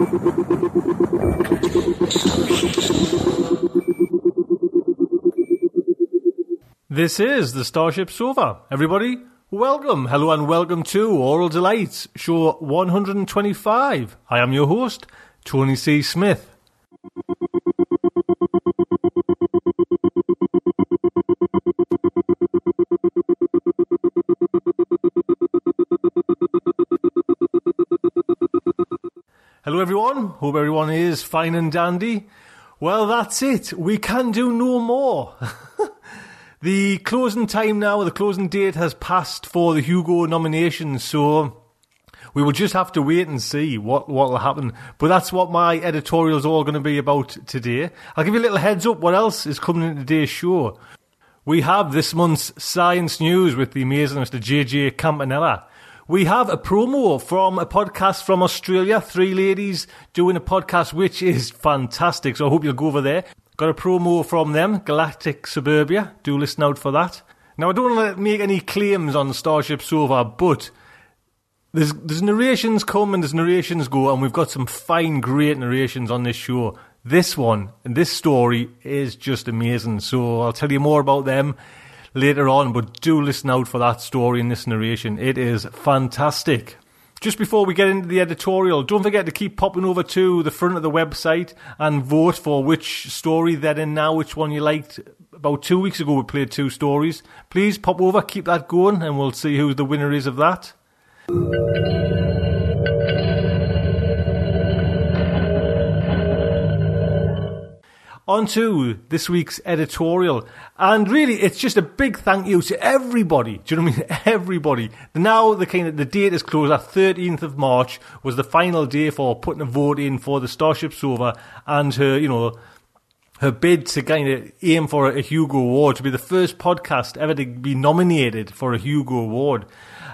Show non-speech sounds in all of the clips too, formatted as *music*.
This is the Starship Sofa. Everybody, welcome, hello, and welcome to Aural Delights, show 125. I am your host, Tony C. Smith. Hello, everyone. Hope everyone is fine and dandy. Well, that's it. We can do no more. *laughs* the closing time now, the closing date has passed for the Hugo nominations, so we will just have to wait and see what what will happen. But that's what my editorial is all going to be about today. I'll give you a little heads up what else is coming in today's show. We have this month's science news with the amazing Mr. JJ Campanella. We have a promo from a podcast from Australia. Three ladies doing a podcast, which is fantastic. So I hope you'll go over there. Got a promo from them, Galactic Suburbia. Do listen out for that. Now, I don't want to make any claims on Starship Sofa, but there's, there's narrations come and there's narrations go, and we've got some fine, great narrations on this show. This one this story is just amazing. So I'll tell you more about them later on, but do listen out for that story and this narration. It is fantastic. Just before we get into the editorial, don't forget to keep popping over to the front of the website and vote for which story they're in now, which one you liked. About two weeks ago, we played two stories. Please pop over, keep that going, and we'll see who the winner is of that. On to this week's editorial. And really, it's just a big thank you to everybody. Do you know what I mean? *laughs* Everybody. Now the kind of the date is closed. That 13th of March was the final day for putting a vote in for the Starship Sofa and her, you know, her bid to kind of aim for a Hugo Award to be the first podcast ever to be nominated for a Hugo Award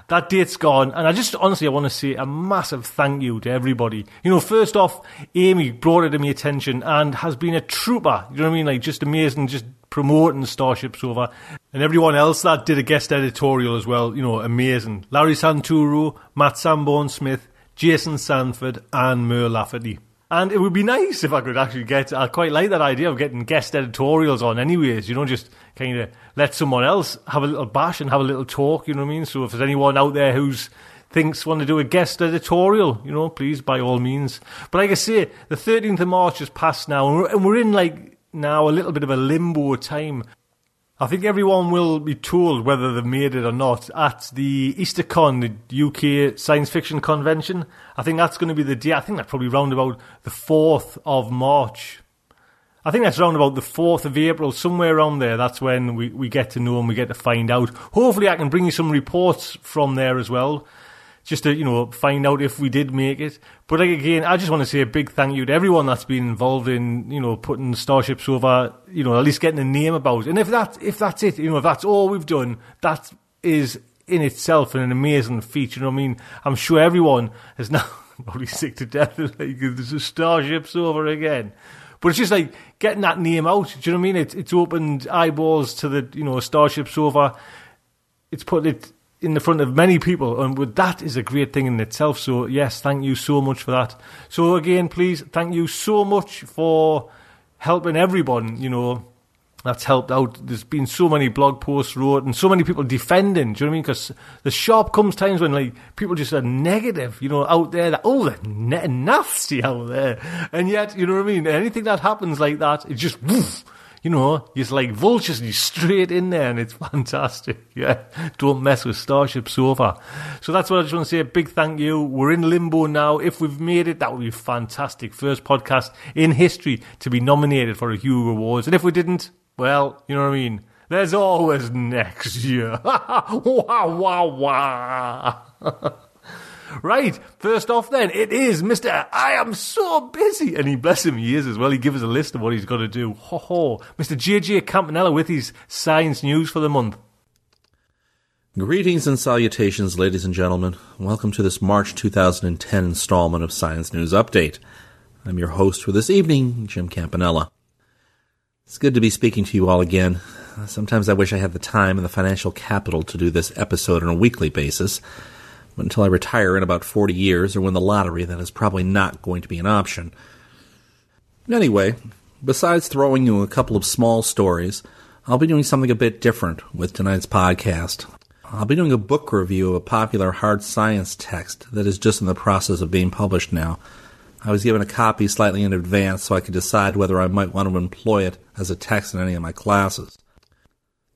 that date's gone. And I just honestly, I want to say a massive thank you to everybody. You know, first off, Amy brought it to my attention and has been a trooper. You know what I mean? Like just amazing, just promoting Starship Sofa. And everyone else that did a guest editorial as well, you know, amazing. Larry Santoro, Matt Sanborn Smith, Jason Sanford, and Mur Lafferty. And it would be nice if I could actually get. I quite like that idea of getting guest editorials on, anyways. You know, just kind of let someone else have a little bash and have a little talk. You know what I mean? So if there's anyone out there who's thinks want to do a guest editorial, you know, please by all means. But like I say, the 13th of March has passed now, and we're in like now a little bit of a limbo time I think everyone will be told whether they've made it or not at the EasterCon, the UK Science Fiction Convention. I think that's going to be the day. I think that's probably round about the 4th of March. I think that's round about the 4th of April, somewhere around there. That's when we, we get to know and we get to find out. Hopefully, I can bring you some reports from there as well just to you know find out if we did make it. But like again, I just want to say a big thank you to everyone that's been involved in you know putting Starship Sofa, you know, at least getting a name about. It. And if that if that's it, you know, if that's all we've done, that is in itself an amazing feat. You know I mean? I'm sure everyone is now *laughs* probably sick to death. *laughs* Like there's a Starship Sofa again. But it's just like getting that name out. Do you know what I mean? It's it's opened eyeballs to the you know Starship Sofa. It's put it in the front of many people, and that is a great thing in itself. So yes, thank you so much for that. So again, please thank you so much for helping everyone. You know that's helped out. There's been so many blog posts wrote and so many people defending. Do you know what I mean? Because the sharp comes times when like people just are negative, you know, out there that oh they're nasty out there, and yet you know what I mean. Anything that happens like that, it just woof, you know, it's like vultures and you straight in there, and it's *laughs* fantastic. Yeah, don't mess with Starship Sofa. So that's what I just want to say. A big thank you. We're in limbo now. If we've made it, that would be fantastic. First podcast in history to be nominated for a Hugo Awards, and if we didn't. Well, you know what I mean? There's always next year. wow, wow, wow. Right, first off then, it is Mr. I am so busy. And he, bless him, he is as well. He gives us a list of what he's got to do. Ho ho. Mr. JJ Campanella with his science news for the month. Greetings and salutations, ladies and gentlemen. Welcome to this March 2010 installment of Science News Update. I'm your host for this evening, Jim Campanella. It's good to be speaking to you all again. Sometimes I wish I had the time and the financial capital to do this episode on a weekly basis. Until I retire in about 40 years or win the lottery, that is probably not going to be an option. Anyway, besides throwing you a couple of small stories, I'll be doing something a bit different with tonight's podcast. I'll be doing a book review of a popular hard science text that is just in the process of being published now. I was given a copy slightly in advance so I could decide whether I might want to employ it as a text in any of my classes.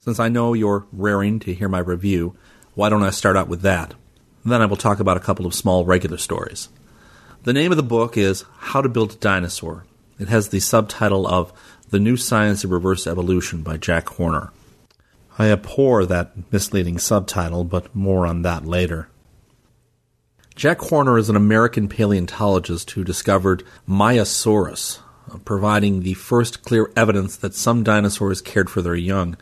Since I know you're raring to hear my review, why don't I start out with that? Then I will talk about a couple of small regular stories. The name of the book is How to Build a Dinosaur. It has the subtitle of The New Science of Reverse Evolution by Jack Horner. I abhor that misleading subtitle, but more on that later. Jack Horner is an American paleontologist who discovered Maiasaurus, providing the first clear evidence that some dinosaurs cared for their young.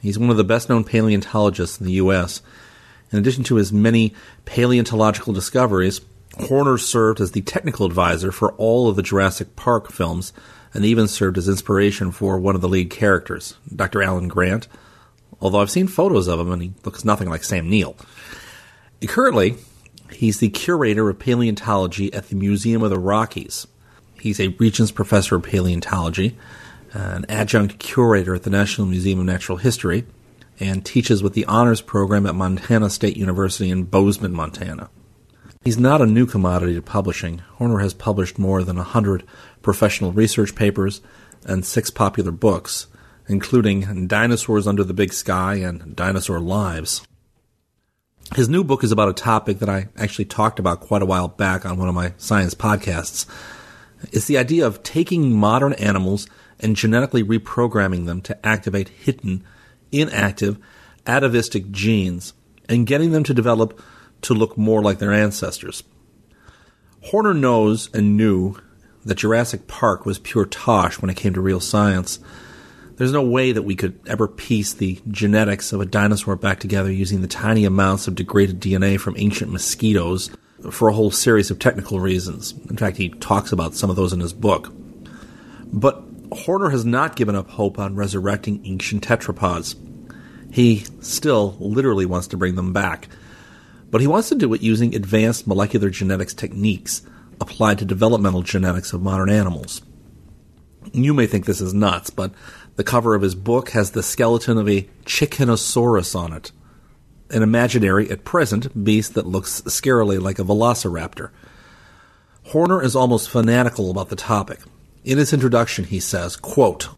He's one of the best known paleontologists in the U.S. In addition to his many paleontological discoveries, Horner served as the technical advisor for all of the Jurassic Park films and even served as inspiration for one of the lead characters, Dr. Alan Grant, although I've seen photos of him and he looks nothing like Sam Neill. Currently, He's the curator of paleontology at the Museum of the Rockies. He's a Regents Professor of Paleontology, an adjunct curator at the National Museum of Natural History, and teaches with the honors program at Montana State University in Bozeman, Montana. He's not a new commodity to publishing. Horner has published more than a hundred professional research papers and six popular books, including Dinosaurs Under the Big Sky and Dinosaur Lives. His new book is about a topic that I actually talked about quite a while back on one of my science podcasts. It's the idea of taking modern animals and genetically reprogramming them to activate hidden, inactive, atavistic genes and getting them to develop to look more like their ancestors. Horner knows and knew that Jurassic Park was pure tosh when it came to real science. There's no way that we could ever piece the genetics of a dinosaur back together using the tiny amounts of degraded DNA from ancient mosquitoes for a whole series of technical reasons. In fact, he talks about some of those in his book. But Horner has not given up hope on resurrecting ancient tetrapods. He still literally wants to bring them back. But he wants to do it using advanced molecular genetics techniques applied to developmental genetics of modern animals. You may think this is nuts, but the cover of his book has the skeleton of a Chickenosaurus on it, an imaginary, at present, beast that looks scarily like a velociraptor. Horner is almost fanatical about the topic. In his introduction, he says, quote,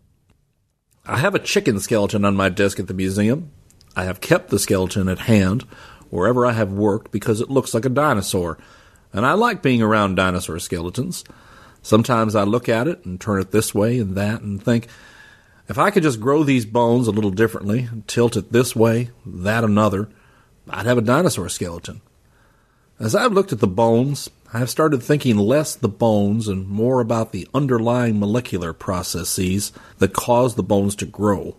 I have a chicken skeleton on my desk at the museum. I have kept the skeleton at hand wherever I have worked because it looks like a dinosaur, and I like being around dinosaur skeletons. Sometimes I look at it and turn it this way and that and think, if I could just grow these bones a little differently, tilt it this way, that another, I'd have a dinosaur skeleton. As I've looked at the bones, I have started thinking less the bones and more about the underlying molecular processes that cause the bones to grow.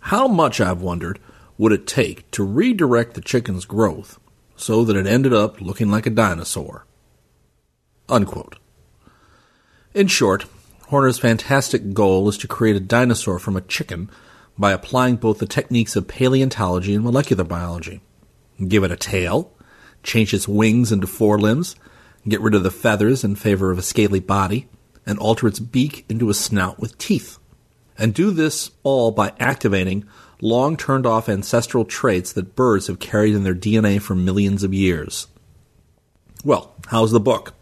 How much, I've wondered, would it take to redirect the chicken's growth so that it ended up looking like a dinosaur? Unquote. In short, Horner's fantastic goal is to create a dinosaur from a chicken by applying both the techniques of paleontology and molecular biology. Give it a tail, change its wings into forelimbs, get rid of the feathers in favor of a scaly body, and alter its beak into a snout with teeth. And do this all by activating long turned off ancestral traits that birds have carried in their DNA for millions of years. Well, how's the book?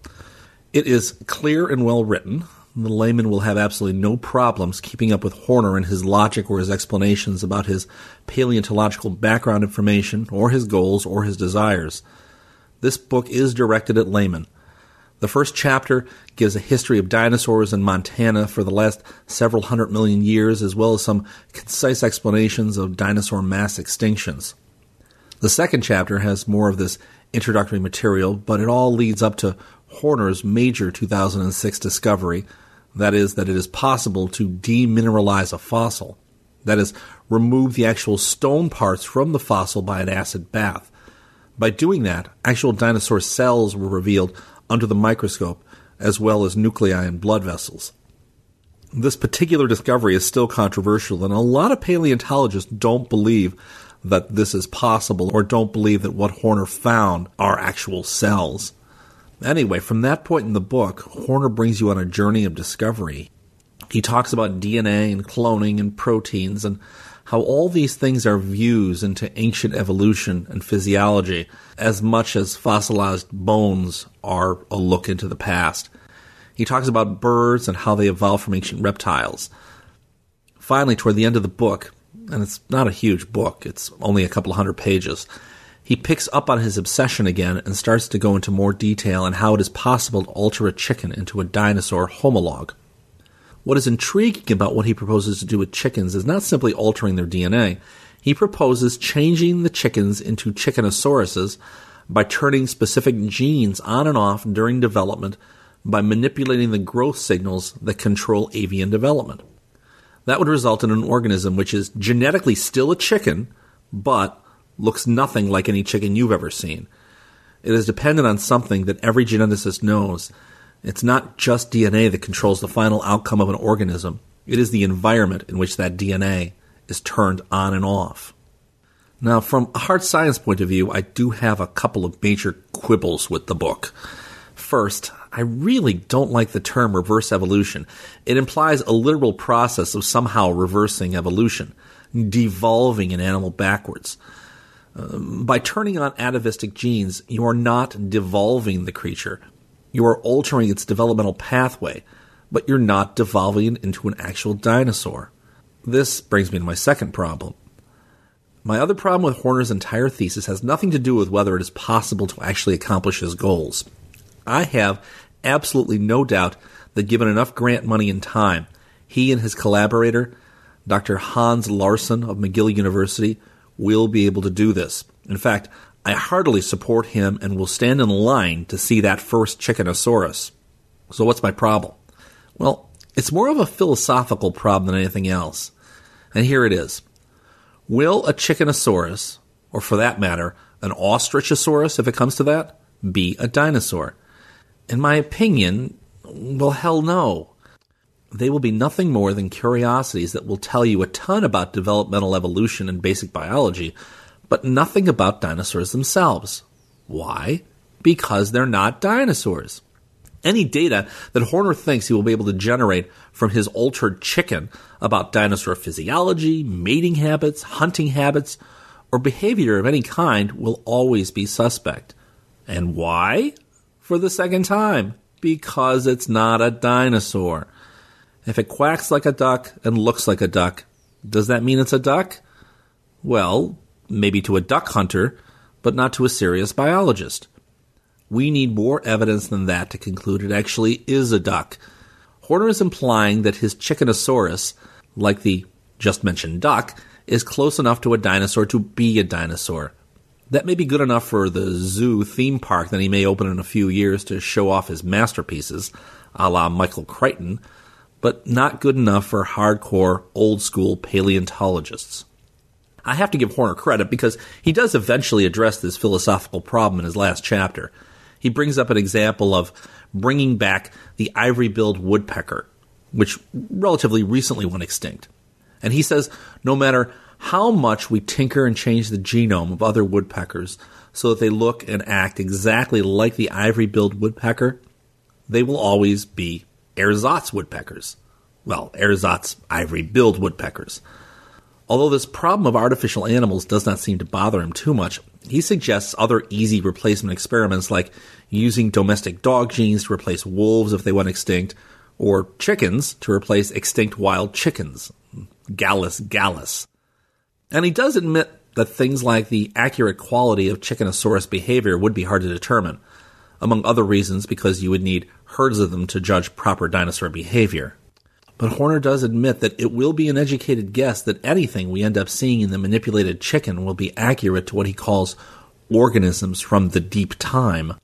It is clear and well written. The layman will have absolutely no problems keeping up with Horner and his logic or his explanations about his paleontological background information, or his goals, or his desires. This book is directed at laymen. The first chapter gives a history of dinosaurs in Montana for the last several hundred million years, as well as some concise explanations of dinosaur mass extinctions. The second chapter has more of this introductory material, but it all leads up to Horner's major 2006 discovery that is, that it is possible to demineralize a fossil. That is, remove the actual stone parts from the fossil by an acid bath. By doing that, actual dinosaur cells were revealed under the microscope, as well as nuclei and blood vessels. This particular discovery is still controversial, and a lot of paleontologists don't believe that this is possible or don't believe that what Horner found are actual cells. Anyway, from that point in the book, Horner brings you on a journey of discovery. He talks about DNA and cloning and proteins and how all these things are views into ancient evolution and physiology as much as fossilized bones are a look into the past. He talks about birds and how they evolved from ancient reptiles. Finally, toward the end of the book, and it's not a huge book, it's only a couple hundred pages, he picks up on his obsession again and starts to go into more detail on how it is possible to alter a chicken into a dinosaur homologue. What is intriguing about what he proposes to do with chickens is not simply altering their DNA. He proposes changing the chickens into chickenosauruses by turning specific genes on and off during development by manipulating the growth signals that control avian development. That would result in an organism which is genetically still a chicken, but looks nothing like any chicken you've ever seen. It is dependent on something that every geneticist knows it's not just DNA that controls the final outcome of an organism, it is the environment in which that DNA is turned on and off. Now, from a hard science point of view, I do have a couple of major quibbles with the book. First, I really don't like the term reverse evolution. It implies a literal process of somehow reversing evolution, devolving an animal backwards. Um, by turning on atavistic genes, you are not devolving the creature, you are altering its developmental pathway, but you're not devolving it into an actual dinosaur. This brings me to my second problem. My other problem with Horner's entire thesis has nothing to do with whether it is possible to actually accomplish his goals. I have absolutely no doubt that given enough grant money and time, he and his collaborator, Dr. Hans Larsson of McGill University, will be able to do this. In fact, I heartily support him and will stand in line to see that first Chickenosaurus. So, what's my problem? Well, it's more of a philosophical problem than anything else. And here it is Will a Chickenosaurus, or for that matter, an Ostrichosaurus, if it comes to that, be a dinosaur? In my opinion, well, hell no. They will be nothing more than curiosities that will tell you a ton about developmental evolution and basic biology, but nothing about dinosaurs themselves. Why? Because they're not dinosaurs. Any data that Horner thinks he will be able to generate from his altered chicken about dinosaur physiology, mating habits, hunting habits, or behavior of any kind will always be suspect. And why? For the second time. Because it's not a dinosaur. If it quacks like a duck and looks like a duck, does that mean it's a duck? Well, maybe to a duck hunter, but not to a serious biologist. We need more evidence than that to conclude it actually is a duck. Horner is implying that his Chickenosaurus, like the just mentioned duck, is close enough to a dinosaur to be a dinosaur. That may be good enough for the zoo theme park that he may open in a few years to show off his masterpieces, a la Michael Crichton, but not good enough for hardcore, old school paleontologists. I have to give Horner credit because he does eventually address this philosophical problem in his last chapter. He brings up an example of bringing back the ivory billed woodpecker, which relatively recently went extinct. And he says no matter how much we tinker and change the genome of other woodpeckers so that they look and act exactly like the ivory billed woodpecker, they will always be ersatz woodpeckers. Well, ersatz ivory billed woodpeckers. Although this problem of artificial animals does not seem to bother him too much, he suggests other easy replacement experiments like using domestic dog genes to replace wolves if they went extinct, or chickens to replace extinct wild chickens. Gallus gallus. And he does admit that things like the accurate quality of Chickenosaurus behavior would be hard to determine, among other reasons because you would need herds of them to judge proper dinosaur behavior. But Horner does admit that it will be an educated guess that anything we end up seeing in the manipulated chicken will be accurate to what he calls organisms from the deep time.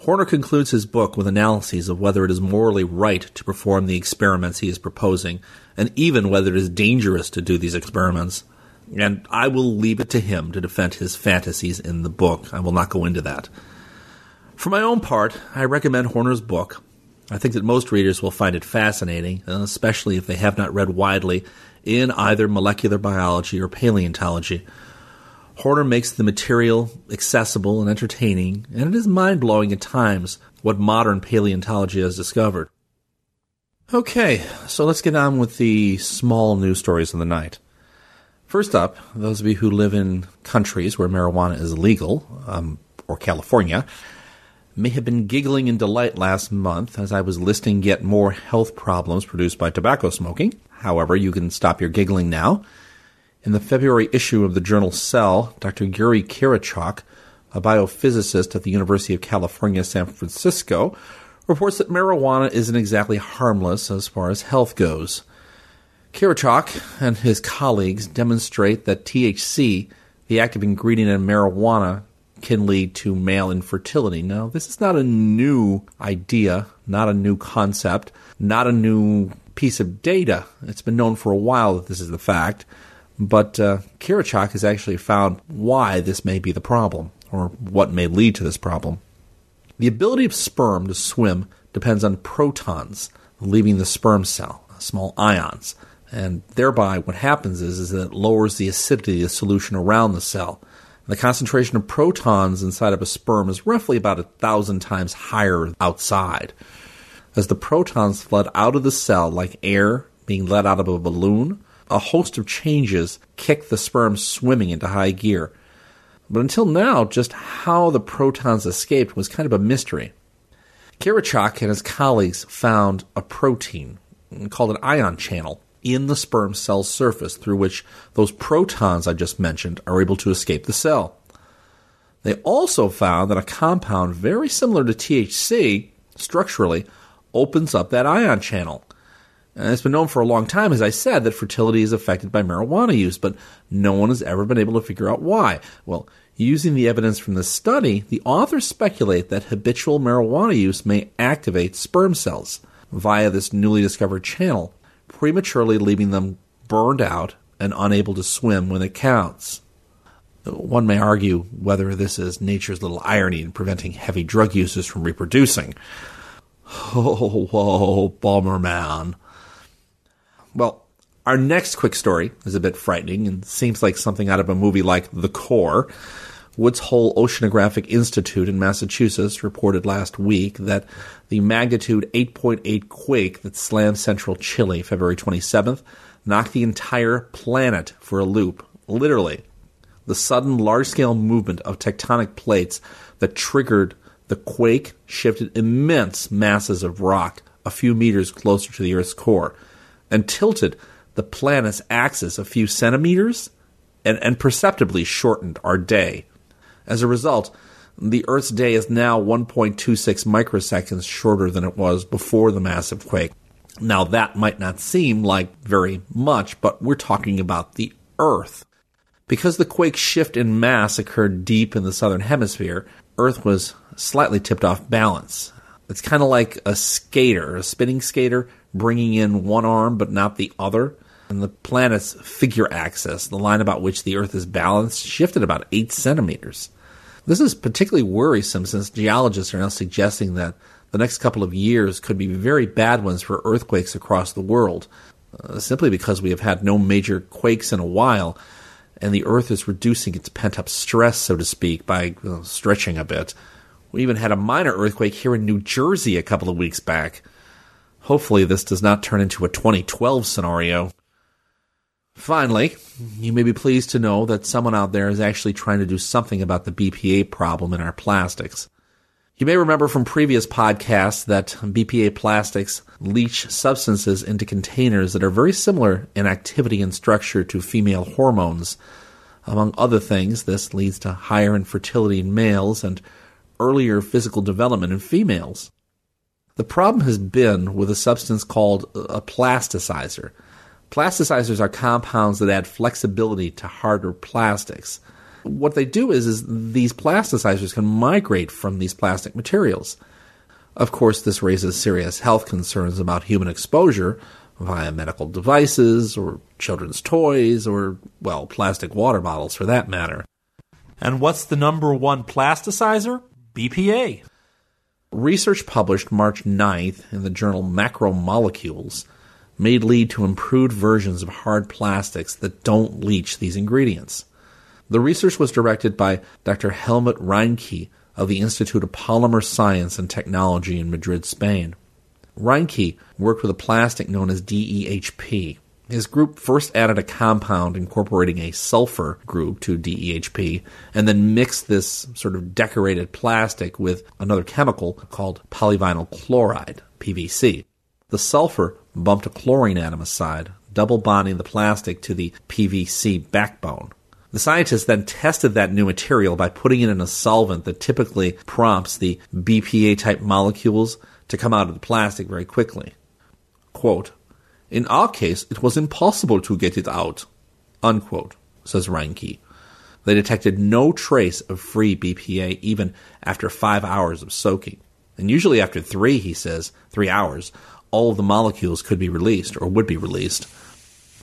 Horner concludes his book with analyses of whether it is morally right to perform the experiments he is proposing, and even whether it is dangerous to do these experiments. And I will leave it to him to defend his fantasies in the book. I will not go into that. For my own part, I recommend Horner's book. I think that most readers will find it fascinating, especially if they have not read widely in either molecular biology or paleontology. Horner makes the material accessible and entertaining, and it is mind blowing at times what modern paleontology has discovered. Okay, so let's get on with the small news stories of the night. First up, those of you who live in countries where marijuana is legal, um, or California, may have been giggling in delight last month as I was listing yet more health problems produced by tobacco smoking. However, you can stop your giggling now. In the February issue of the journal Cell, Dr. Yuri Kirichok, a biophysicist at the University of California, San Francisco, reports that marijuana isn't exactly harmless as far as health goes. Kirichok and his colleagues demonstrate that THC, the active ingredient in marijuana, can lead to male infertility. Now, this is not a new idea, not a new concept, not a new piece of data. It's been known for a while that this is the fact, but uh, has actually found why this may be the problem, or what may lead to this problem. The ability of sperm to swim depends on protons leaving the sperm cell, small ions, and thereby what happens is, is that it lowers the acidity of the solution around the cell the concentration of protons inside of a sperm is roughly about a thousand times higher outside. As the protons flood out of the cell like air being let out of a balloon, a host of changes kick the sperm swimming into high gear. But until now, just how the protons escaped was kind of a mystery. Kirichok and his colleagues found a protein called an ion channel in the sperm cell surface through which those protons I just mentioned are able to escape the cell. They also found that a compound very similar to THC, structurally, opens up that ion channel. And it's been known for a long time, as I said, that fertility is affected by marijuana use, but no one has ever been able to figure out why. Well, using the evidence from this study, the authors speculate that habitual marijuana use may activate sperm cells via this newly discovered channel prematurely leaving them burned out and unable to swim when it counts. One may argue whether this is nature's little irony in preventing heavy drug users from reproducing. *laughs* Oh, whoa, man. Well, our next quick story is a bit frightening and seems like something out of a movie like The Core. Woods Hole Oceanographic Institute in Massachusetts reported last week that the magnitude 8.8 quake that slammed central Chile February 27th knocked the entire planet for a loop, literally. The sudden large scale movement of tectonic plates that triggered the quake shifted immense masses of rock a few meters closer to the Earth's core and tilted the planet's axis a few centimeters and, and perceptibly shortened our day. As a result, the Earth's day is now 1.26 microseconds shorter than it was before the massive quake. Now, that might not seem like very much, but we're talking about the Earth. Because the quake shift in mass occurred deep in the southern hemisphere, Earth was slightly tipped off balance. It's kind of like a skater, a spinning skater, bringing in one arm but not the other. And the planet's figure axis, the line about which the Earth is balanced, shifted about 8 centimeters. This is particularly worrisome since geologists are now suggesting that the next couple of years could be very bad ones for earthquakes across the world, uh, simply because we have had no major quakes in a while, and the Earth is reducing its pent up stress, so to speak, by stretching a bit. We even had a minor earthquake here in New Jersey a couple of weeks back. Hopefully, this does not turn into a 2012 scenario. Finally, you may be pleased to know that someone out there is actually trying to do something about the BPA problem in our plastics. You may remember from previous podcasts that BPA plastics leach substances into containers that are very similar in activity and structure to female hormones. Among other things, this leads to higher infertility in males and earlier physical development in females. The problem has been with a substance called a plasticizer. Plasticizers are compounds that add flexibility to harder plastics. What they do is, is these plasticizers can migrate from these plastic materials. Of course, this raises serious health concerns about human exposure via medical devices or children's toys or, well, plastic water bottles for that matter. And what's the number one plasticizer? BPA. Research published March 9th in the journal Macromolecules may lead to improved versions of hard plastics that don't leach these ingredients. The research was directed by Dr. Helmut Reinecke of the Institute of Polymer Science and Technology in Madrid, Spain. Reinecke worked with a plastic known as DEHP. His group first added a compound incorporating a sulfur group to DEHP and then mixed this sort of decorated plastic with another chemical called polyvinyl chloride, PVC. The sulfur bumped a chlorine atom aside, double bonding the plastic to the PVC backbone. The scientists then tested that new material by putting it in a solvent that typically prompts the BPA type molecules to come out of the plastic very quickly. Quote, in our case, it was impossible to get it out, unquote, says Reinecke. They detected no trace of free BPA even after five hours of soaking. And usually after three, he says, three hours, all of the molecules could be released or would be released.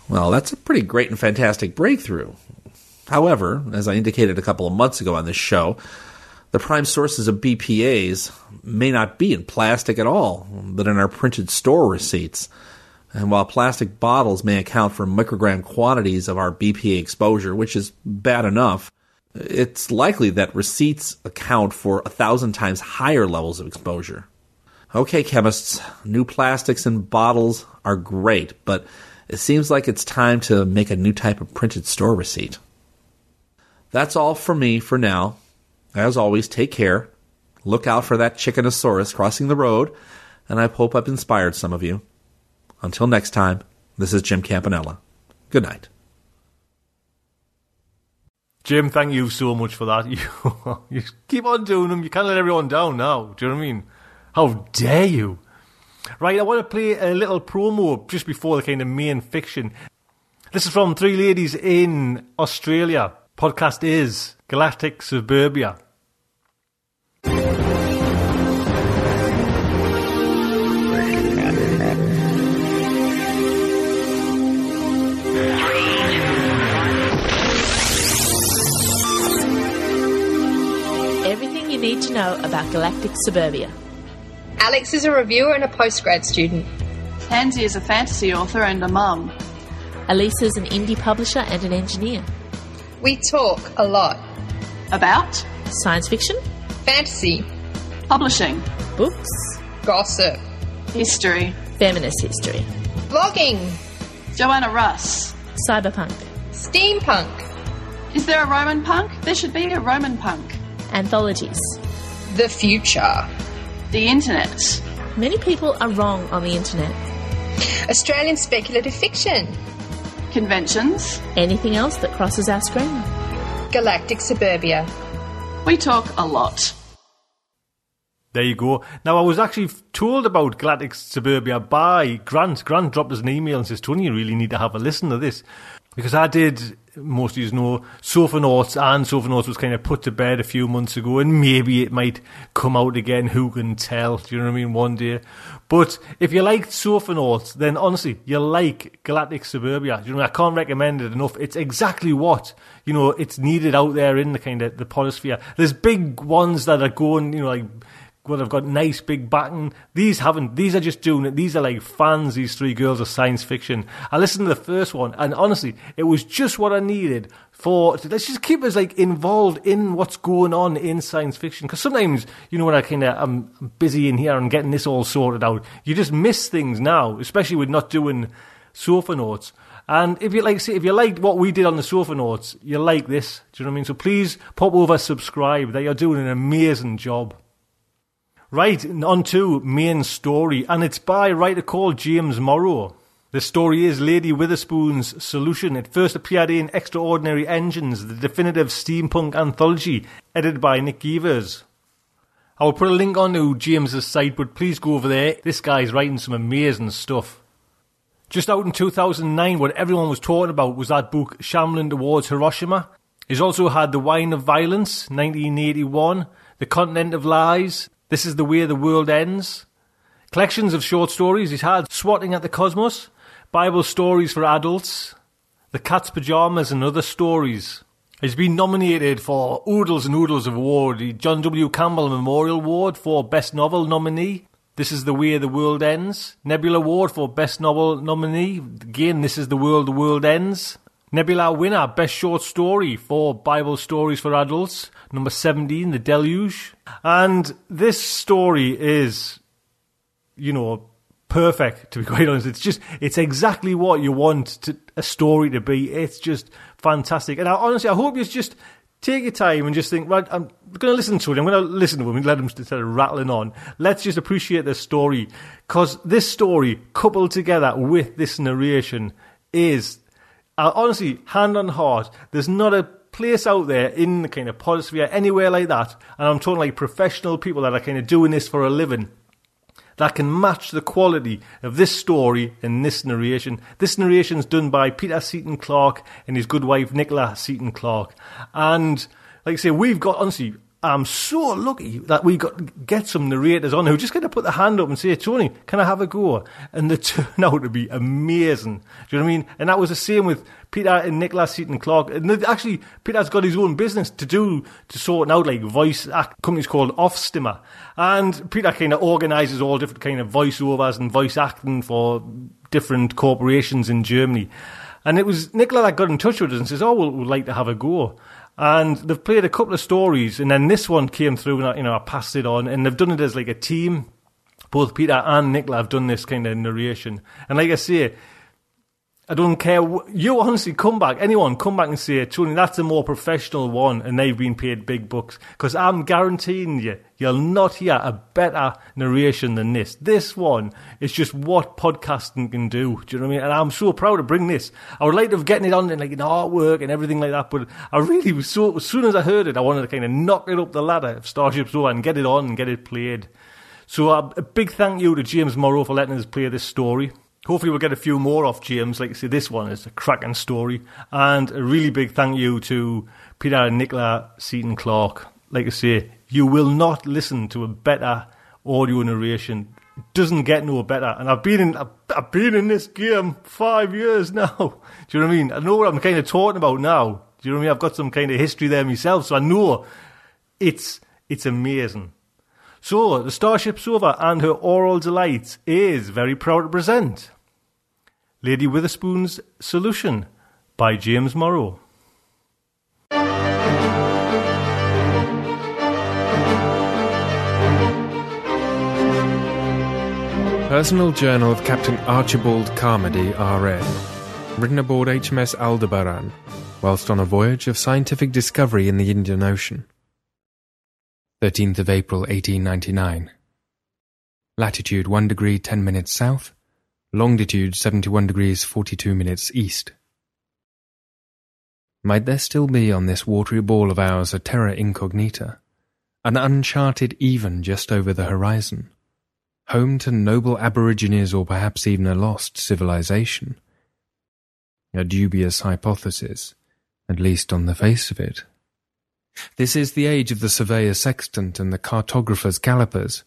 Well, that's a pretty great and fantastic breakthrough. However, as I indicated a couple of months ago on this show, the prime sources of BPAs may not be in plastic at all, but in our printed store receipts. And while plastic bottles may account for microgram quantities of our BPA exposure, which is bad enough, it's likely that receipts account for a thousand times higher levels of exposure. Okay, chemists, new plastics and bottles are great, but it seems like it's time to make a new type of printed store receipt. That's all for me for now. As always, take care. Look out for that chickenosaurus crossing the road, and I hope I've inspired some of you. Until next time, this is Jim Campanella. Good night. Jim, thank you so much for that. *laughs* You, you keep on doing them. You can't let everyone down now. Do you know what I mean? How dare you? Right, I want to play a little promo just before the kind of main fiction. This is from three ladies in Australia. Podcast is Galactic Suburbia. Everything you need to know about Galactic Suburbia. Alex is a reviewer and a postgrad student. Tansy is a fantasy author and a mum. Elisa is an indie publisher and an engineer. We talk a lot. About? Science fiction, Fantasy, Publishing. books, gossip, History. feminist history, blogging, Joanna Russ. cyberpunk, steampunk, Is there a Roman punk? There should be a Roman punk. anthologies. the future, The internet. Many people are wrong on the internet. Australian speculative fiction, Conventions. Anything else that crosses our screen. Galactic Suburbia. We talk a lot. There you go. Now, I was actually told about Galactic Suburbia by Grant. Grant dropped us an email and says, Tony, you really need to have a listen to this. because I did most of you know SofaNauts and SofaNauts was kind of put to bed a few months ago and maybe it might come out again who can tell do you know what I mean one day. But if you liked SofaNauts then honestly you like Galactic Suburbia. You know I, can't recommend it enough. It's exactly what you know it's needed out there in the kind of the podosphere there's big ones that are going you know like well, they've got nice big backing. These haven't. These are just doing it. These are like fans. These three girls of science fiction. I listened to the first one, and honestly, it was just what I needed for. Let's just keep us like involved in what's going on in science fiction. Because sometimes, you know, when I kind of I'm busy in here and getting this all sorted out, you just miss things now, especially with not doing sofa notes. And if you like, see, if you liked what we did on the sofa notes, you like this. Do you know what I mean? So please pop over, subscribe. They are doing an amazing job. Right, on to main story, and it's by a writer called James Morrow. The story is Lady Witherspoon's Solution. It first appeared in Extraordinary Engines, the definitive steampunk anthology, edited by Nick Gevers. I will put a link onto James's site, but please go over there. This guy's writing some amazing stuff. Just out in 2009, what everyone was talking about was that book, Shambling Towards Hiroshima. He's also had The Wine of Violence, 1981, The Continent of Lies, this is the way the world ends. Collections of short stories he's had Swatting at the Cosmos, Bible stories for adults, The Cat's Pajamas and other stories. He's been nominated for oodles and oodles of awards. The John W. Campbell Memorial Award for Best Novel nominee. This is the way the world ends. Nebula Award for Best Novel nominee. Again, this is the world the world ends. Nebula winner, Best Short Story for Bible Stories for Adults number 17, The Deluge. And this story is, you know, perfect, to be *laughs* quite honest. It's just, it's exactly what you want to, a story to be. It's just fantastic. And I, honestly, I hope you just take your time and just think, right, I'm going to listen to it. I'm going to listen to him and let him instead of rattling on. Let's just appreciate the story. Because this story, coupled together with this narration, is, uh, honestly, hand on heart, there's not a place out there in the kind of podosphere, anywhere like that, and I'm talking like professional people that are kind of doing this for a living, that can match the quality of this story and this narration. This narration is done by Peter Seaton Clark and his good wife Nicola Seaton Clark. And like I say, we've got honestly I'm so lucky that we got get some narrators on who just kind of put their hand up and say, Tony, can I have a go? And they *laughs* turn out to be amazing. Do you know what I mean? And that was the same with Peter and Nicholas Seaton Clark. And actually, Peter's got his own business to do to sort out like voice act companies called Offstimmer. And Peter kind of organises all different kind of voiceovers and voice acting for different corporations in Germany. And it was Nicola that got in touch with us and says, "Oh, we'll, we'd like to have a go." And they've played a couple of stories, and then this one came through, and I, you know, I passed it on, and they've done it as like a team. Both Peter and Nicola have done this kind of narration, and like I say, I don't care. You honestly come back, anyone come back and say, Tony, that's a more professional one, and they've been paid big bucks. Because I'm guaranteeing you, you'll not hear a better narration than this. This one is just what podcasting can do. Do you know what I mean? And I'm so proud to bring this. I would like to have gotten it on in like in artwork and everything like that, but I really was so, as soon as I heard it, I wanted to kind of knock it up the ladder of Starship Sofa and get it on and get it played. So uh, a big thank you to James Morrow for letting us play this story. Hopefully, we'll get a few more off James. Like I say, this one is a cracking story. And a really big thank you to Peter and Nicola Seaton Clark. Like I say, you will not listen to a better audio narration. It doesn't get no better. And I've been in, I've, I've been in this game five years *laughs* now. Do you know what I mean? I know what I'm kind of talking about now. Do you know what I mean? I've got some kind of history there myself, so I know it's it's amazing. So, the Starship Sofa and her aural delights is very proud to present Lady Witherspoon's Solution by James Morrow. Personal Journal of Captain Archibald Carmody, R.N., written aboard HMS Aldebaran, whilst on a voyage of scientific discovery in the Indian Ocean. 13th of April 1899. Latitude 1 degree 10 minutes south, longitude 71 degrees 42 minutes east. Might there still be on this watery ball of ours a terra incognita, an uncharted even just over the horizon, home to noble aborigines or perhaps even a lost civilization? A dubious hypothesis, at least on the face of it. This is the age of the surveyor's sextant and the cartographer's calipers.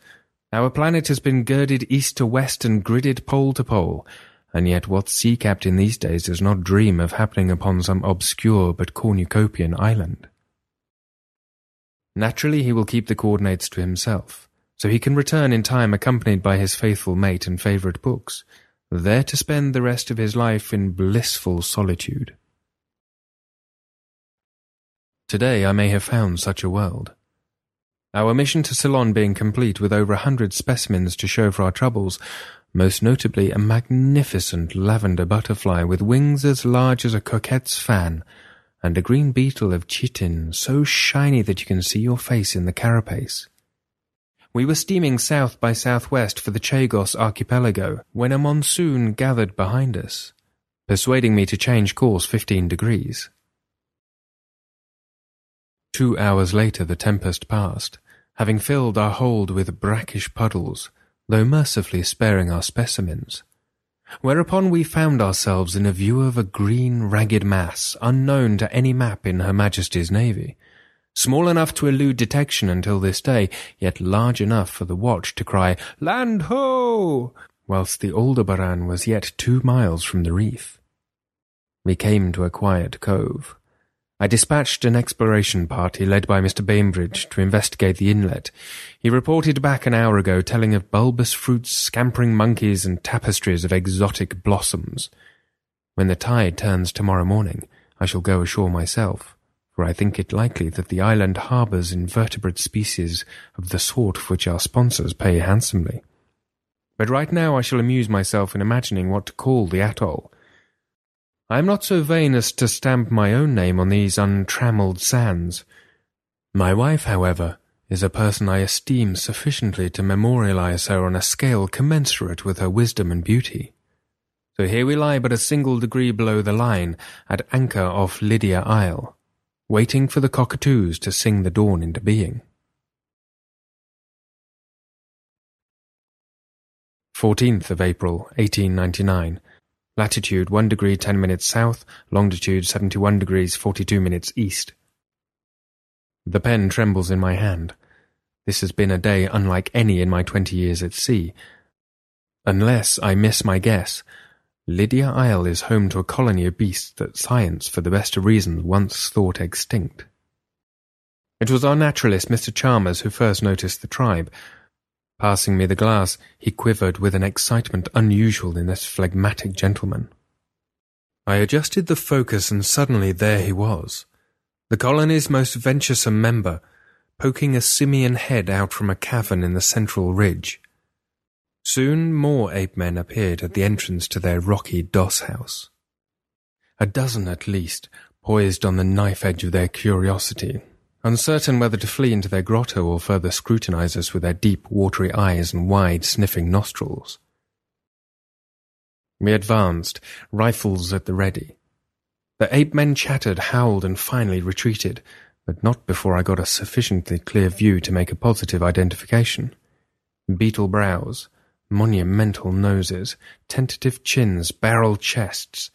Our planet has been girded east to west and gridded pole to pole, and yet what sea captain these days does not dream of happening upon some obscure but cornucopian island? Naturally, he will keep the coordinates to himself, so he can return in time accompanied by his faithful mate and favourite books, there to spend the rest of his life in blissful solitude. Today I may have found such a world. Our mission to Ceylon being complete with over a hundred specimens to show for our troubles, most notably a magnificent lavender butterfly with wings as large as a coquette's fan, and a green beetle of chitin so shiny that you can see your face in the carapace. We were steaming south by southwest for the Chagos archipelago when a monsoon gathered behind us, persuading me to change course fifteen degrees. Two hours later the tempest passed, having filled our hold with brackish puddles, though mercifully sparing our specimens. Whereupon we found ourselves in a view of a green ragged mass unknown to any map in Her Majesty's Navy, small enough to elude detection until this day, yet large enough for the watch to cry, Land ho! whilst the Aldebaran was yet two miles from the reef. We came to a quiet cove. I dispatched an exploration party led by Mr. Bainbridge to investigate the inlet. He reported back an hour ago telling of bulbous fruits, scampering monkeys, and tapestries of exotic blossoms. When the tide turns tomorrow morning, I shall go ashore myself for I think it likely that the island harbours invertebrate species of the sort for which our sponsors pay handsomely. But right now I shall amuse myself in imagining what to call the atoll. I am not so vain as to stamp my own name on these untrammelled sands. My wife, however, is a person I esteem sufficiently to memorialize her on a scale commensurate with her wisdom and beauty. So here we lie but a single degree below the line, at anchor off Lydia Isle waiting for the cockatoos to sing the dawn into being. 14th of April, 1899. Latitude 1 degree 10 minutes south, longitude 71 degrees 42 minutes east. The pen trembles in my hand. This has been a day unlike any in my twenty years at sea. Unless I miss my guess, Lydia Isle is home to a colony of beasts that science, for the best of reasons, once thought extinct. It was our naturalist, Mr. Chalmers, who first noticed the tribe. Passing me the glass, he quivered with an excitement unusual in this phlegmatic gentleman. I adjusted the focus, and suddenly there he was, the colony's most venturesome member, poking a simian head out from a cavern in the central ridge. Soon more ape men appeared at the entrance to their rocky doss house. A dozen at least, poised on the knife edge of their curiosity, uncertain whether to flee into their grotto or further scrutinize us with their deep, watery eyes and wide, sniffing nostrils. We advanced, rifles at the ready. The ape men chattered, howled, and finally retreated, but not before I got a sufficiently clear view to make a positive identification. Beetle brows, monumental noses, tentative chins, barrel chests.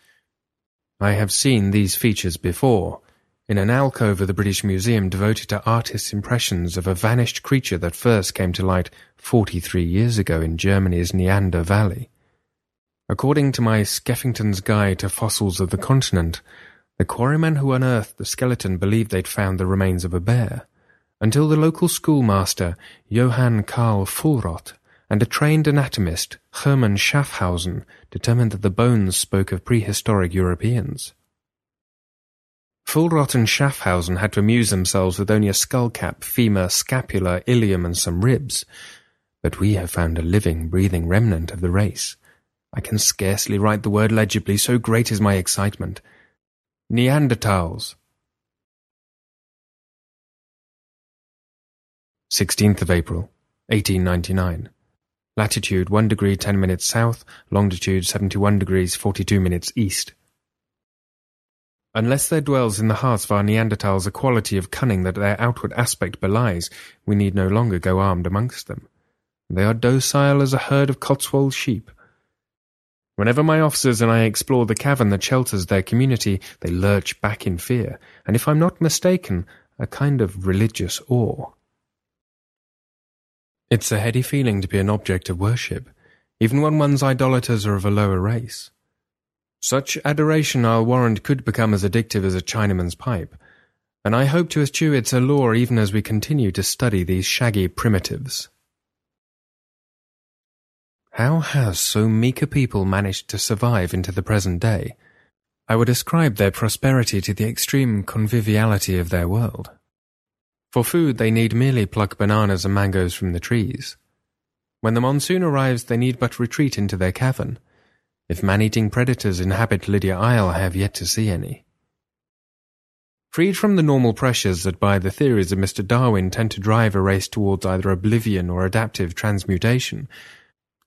I have seen these features before, in an alcove of the British Museum devoted to artists' impressions of a vanished creature that first came to light 43 years ago in Germany's Neander Valley. According to my Skeffington's Guide to Fossils of the Continent, the quarrymen who unearthed the skeleton believed they'd found the remains of a bear, until the local schoolmaster, Johann Karl Fuhlrott, and a trained anatomist, Hermann Schaffhausen, determined that the bones spoke of prehistoric Europeans. Fuhlrott and Schaffhausen had to amuse themselves with only a skullcap, femur, scapula, ilium, and some ribs. But we have found a living, breathing remnant of the race. I can scarcely write the word legibly, so great is my excitement. Neanderthals. 16th of April, 1899 latitude 1 degree 10 minutes south, longitude 71 degrees 42 minutes east. Unless there dwells in the hearts of our Neanderthals a quality of cunning that their outward aspect belies, we need no longer go armed amongst them. They are docile as a herd of Cotswold sheep. Whenever my officers and I explore the cavern that shelters their community, they lurch back in fear, and if I'm not mistaken, a kind of religious awe. It's a heady feeling to be an object of worship, even when one's idolaters are of a lower race. Such adoration, I'll warrant, could become as addictive as a Chinaman's pipe, and I hope to eschew its allure even as we continue to study these shaggy primitives. How has so meek a people managed to survive into the present day? I would ascribe their prosperity to the extreme conviviality of their world. For food, they need merely pluck bananas and mangoes from the trees. When the monsoon arrives, they need but retreat into their cavern. If man-eating predators inhabit Lydia Isle, I have yet to see any. Freed from the normal pressures that by the theories of Mr. Darwin tend to drive a race towards either oblivion or adaptive transmutation,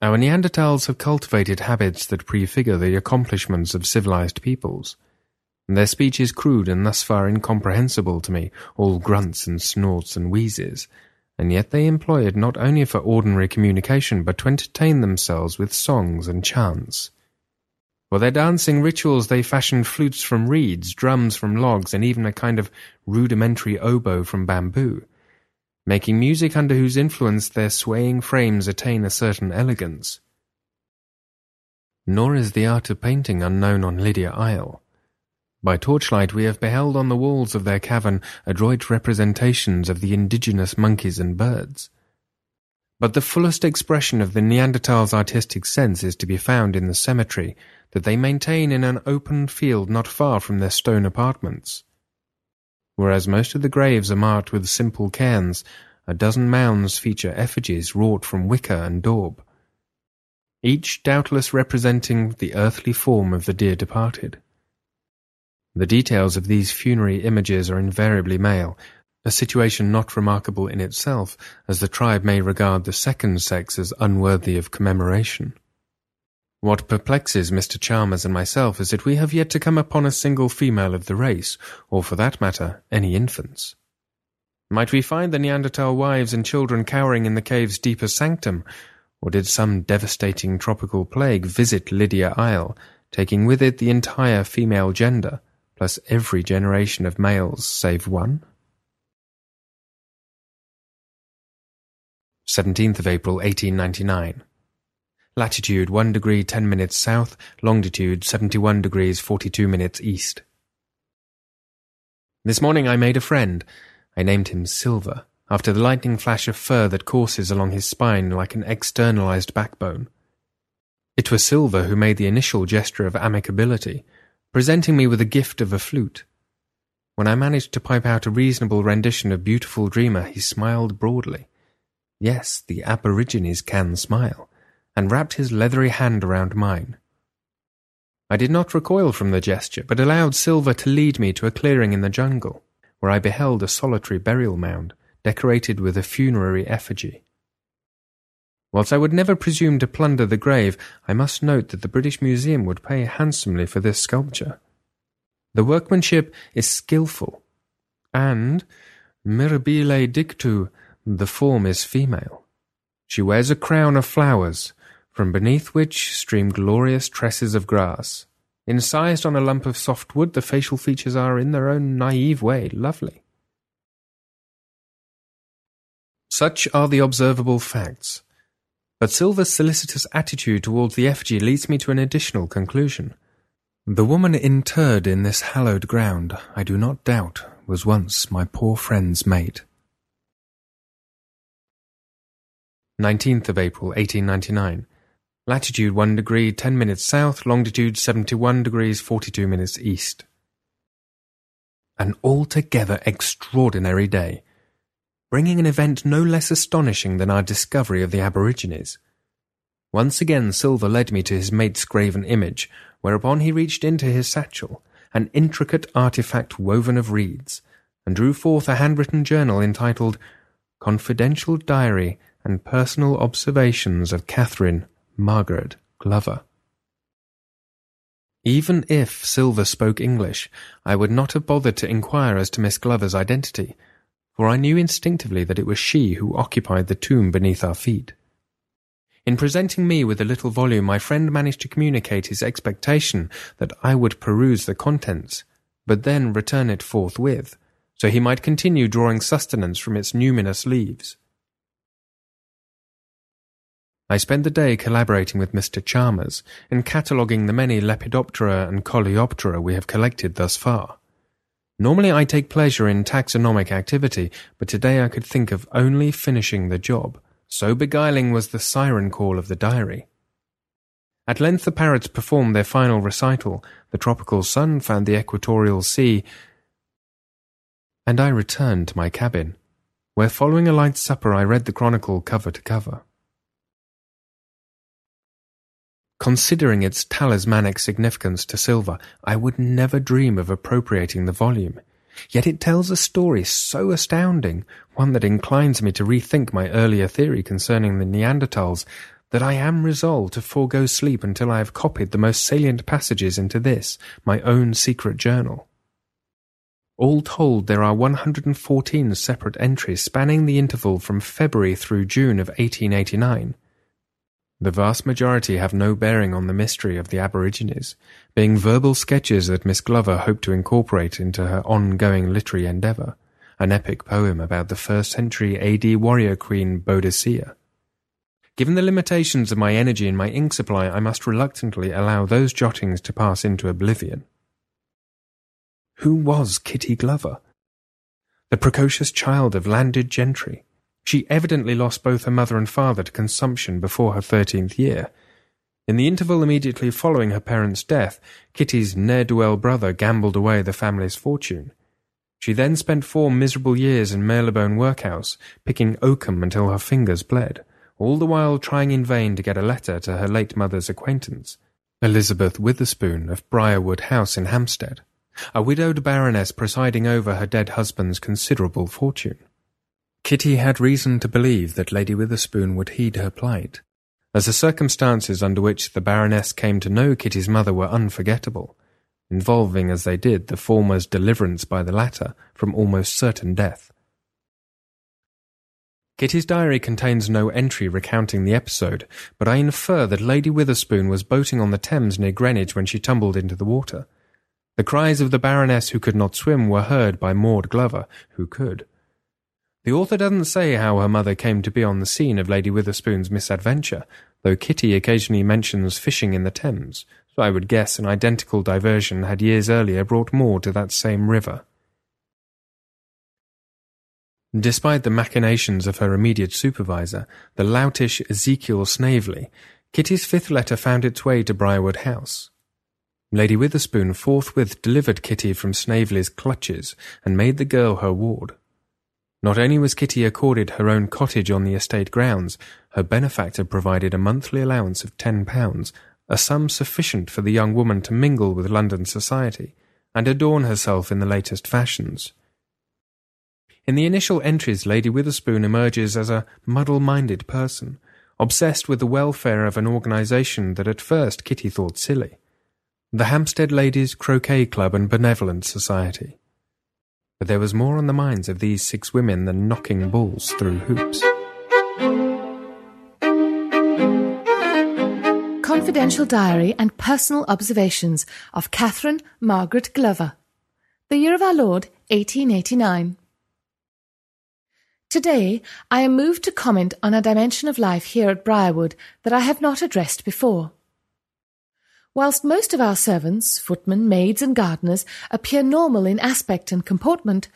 our Neanderthals have cultivated habits that prefigure the accomplishments of civilized peoples. Their speech is crude and thus far incomprehensible to me, all grunts and snorts and wheezes, and yet they employ it not only for ordinary communication but to entertain themselves with songs and chants. For their dancing rituals they fashioned flutes from reeds, drums from logs, and even a kind of rudimentary oboe from bamboo making music under whose influence their swaying frames attain a certain elegance. Nor is the art of painting unknown on Lydia Isle. By torchlight we have beheld on the walls of their cavern adroit representations of the indigenous monkeys and birds. But the fullest expression of the Neanderthal's artistic sense is to be found in the cemetery that they maintain in an open field not far from their stone apartments. Whereas most of the graves are marked with simple cairns, a dozen mounds feature effigies wrought from wicker and daub, each doubtless representing the earthly form of the dear departed. The details of these funerary images are invariably male, a situation not remarkable in itself, as the tribe may regard the second sex as unworthy of commemoration. What perplexes Mr. Chalmers and myself is that we have yet to come upon a single female of the race, or for that matter, any infants. Might we find the Neanderthal wives and children cowering in the cave's deeper sanctum, or did some devastating tropical plague visit Lydia Isle, taking with it the entire female gender, plus every generation of males save one? 17th of April 1899 latitude 1 degree 10 minutes south, longitude 71 degrees 42 minutes east. This morning I made a friend. I named him Silver, after the lightning flash of fur that courses along his spine like an externalized backbone. It was Silver who made the initial gesture of amicability, presenting me with a gift of a flute. When I managed to pipe out a reasonable rendition of Beautiful Dreamer, he smiled broadly. Yes, the Aborigines can smile and wrapped his leathery hand around mine. I did not recoil from the gesture, but allowed Silver to lead me to a clearing in the jungle, where I beheld a solitary burial mound decorated with a funerary effigy. Whilst I would never presume to plunder the grave, I must note that the British Museum would pay handsomely for this sculpture. The workmanship is skilful, and, mirabile dictu, the form is female. She wears a crown of flowers, from beneath which stream glorious tresses of grass. Incised on a lump of soft wood, the facial features are, in their own naive way, lovely. Such are the observable facts. But Silver's solicitous attitude towards the effigy leads me to an additional conclusion. The woman interred in this hallowed ground, I do not doubt, was once my poor friend's mate. 19th of April, 1899 latitude 1 degree 10 minutes south, longitude 71 degrees 42 minutes east. An altogether extraordinary day, bringing an event no less astonishing than our discovery of the Aborigines. Once again Silver led me to his mate's graven image, whereupon he reached into his satchel, an intricate artifact woven of reeds, and drew forth a handwritten journal entitled Confidential Diary and Personal Observations of Catherine, Margaret Glover. Even if Silver spoke English, I would not have bothered to inquire as to Miss Glover's identity, for I knew instinctively that it was she who occupied the tomb beneath our feet. In presenting me with the little volume, my friend managed to communicate his expectation that I would peruse the contents, but then return it forthwith, so he might continue drawing sustenance from its numinous leaves. I spent the day collaborating with Mr. Chalmers in cataloguing the many Lepidoptera and Coleoptera we have collected thus far. Normally I take pleasure in taxonomic activity, but today I could think of only finishing the job. So beguiling was the siren call of the diary. At length the parrots performed their final recital, the tropical sun found the equatorial sea, and I returned to my cabin, where following a light supper I read the chronicle cover to cover. Considering its talismanic significance to silver, I would never dream of appropriating the volume. Yet it tells a story so astounding, one that inclines me to rethink my earlier theory concerning the Neanderthals, that I am resolved to forego sleep until I have copied the most salient passages into this, my own secret journal. All told, there are 114 separate entries spanning the interval from February through June of 1889. The vast majority have no bearing on the mystery of the Aborigines, being verbal sketches that Miss Glover hoped to incorporate into her ongoing literary endeavour, an epic poem about the first century AD warrior queen Boadicea. Given the limitations of my energy and my ink supply, I must reluctantly allow those jottings to pass into oblivion. Who was Kitty Glover? The precocious child of landed gentry, she evidently lost both her mother and father to consumption before her thirteenth year. In the interval immediately following her parents' death, Kitty's ne'er-do-well brother gambled away the family's fortune. She then spent four miserable years in Marylebone workhouse, picking oakum until her fingers bled, all the while trying in vain to get a letter to her late mother's acquaintance, Elizabeth Witherspoon of Briarwood House in Hampstead, a widowed baroness presiding over her dead husband's considerable fortune. Kitty had reason to believe that Lady Witherspoon would heed her plight, as the circumstances under which the Baroness came to know Kitty's mother were unforgettable, involving as they did the former's deliverance by the latter from almost certain death. Kitty's diary contains no entry recounting the episode, but I infer that Lady Witherspoon was boating on the Thames near Greenwich when she tumbled into the water. The cries of the Baroness who could not swim were heard by Maud Glover, who could. The author doesn't say how her mother came to be on the scene of Lady Witherspoon's misadventure, though Kitty occasionally mentions fishing in the Thames, so I would guess an identical diversion had years earlier brought Maud to that same river. Despite the machinations of her immediate supervisor, the loutish Ezekiel Snavely, Kitty's fifth letter found its way to Briarwood House. Lady Witherspoon forthwith delivered Kitty from Snavely's clutches and made the girl her ward. Not only was Kitty accorded her own cottage on the estate grounds, her benefactor provided a monthly allowance of ten pounds, a sum sufficient for the young woman to mingle with London society and adorn herself in the latest fashions. In the initial entries, Lady Witherspoon emerges as a muddle-minded person, obsessed with the welfare of an organisation that at first Kitty thought silly, the Hampstead Ladies Croquet Club and Benevolent Society but there was more on the minds of these six women than knocking balls through hoops. Confidential Diary and Personal Observations of Catherine Margaret Glover. The year of our Lord, 1889. Today, I am moved to comment on a dimension of life here at Briarwood that I have not addressed before. Whilst most of our servants, footmen, maids, and gardeners appear normal in aspect and comportment,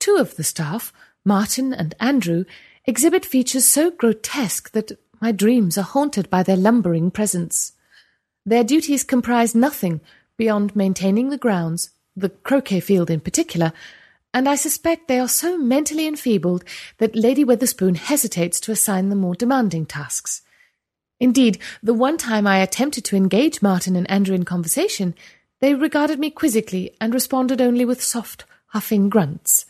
two of the staff, Martin and Andrew, exhibit features so grotesque that my dreams are haunted by their lumbering presence. Their duties comprise nothing beyond maintaining the grounds, the croquet field in particular, and I suspect they are so mentally enfeebled that Lady Witherspoon hesitates to assign them more demanding tasks. Indeed, the one time I attempted to engage Martin and Andrew in conversation, they regarded me quizzically and responded only with soft, huffing grunts.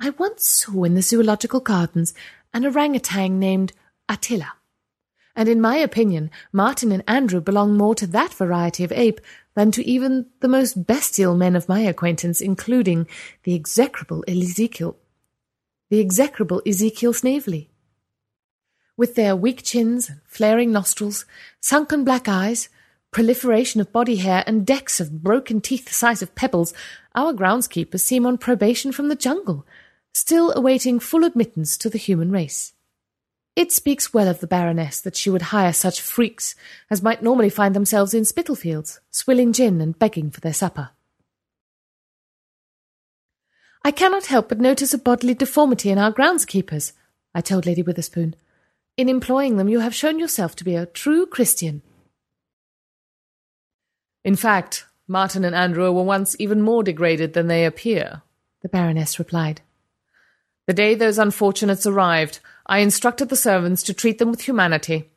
I once saw in the zoological gardens an orangutan named Attila, and in my opinion, Martin and Andrew belong more to that variety of ape than to even the most bestial men of my acquaintance, including the execrable Ezekiel, the execrable Ezekiel Snavely. With their weak chins and flaring nostrils, sunken black eyes, proliferation of body hair, and decks of broken teeth the size of pebbles, our groundskeepers seem on probation from the jungle, still awaiting full admittance to the human race. It speaks well of the Baroness that she would hire such freaks as might normally find themselves in Spitalfields, swilling gin and begging for their supper. I cannot help but notice a bodily deformity in our groundskeepers, I told Lady Witherspoon. In employing them, you have shown yourself to be a true Christian. In fact, Martin and Andrew were once even more degraded than they appear, the Baroness replied. The day those unfortunates arrived, I instructed the servants to treat them with humanity.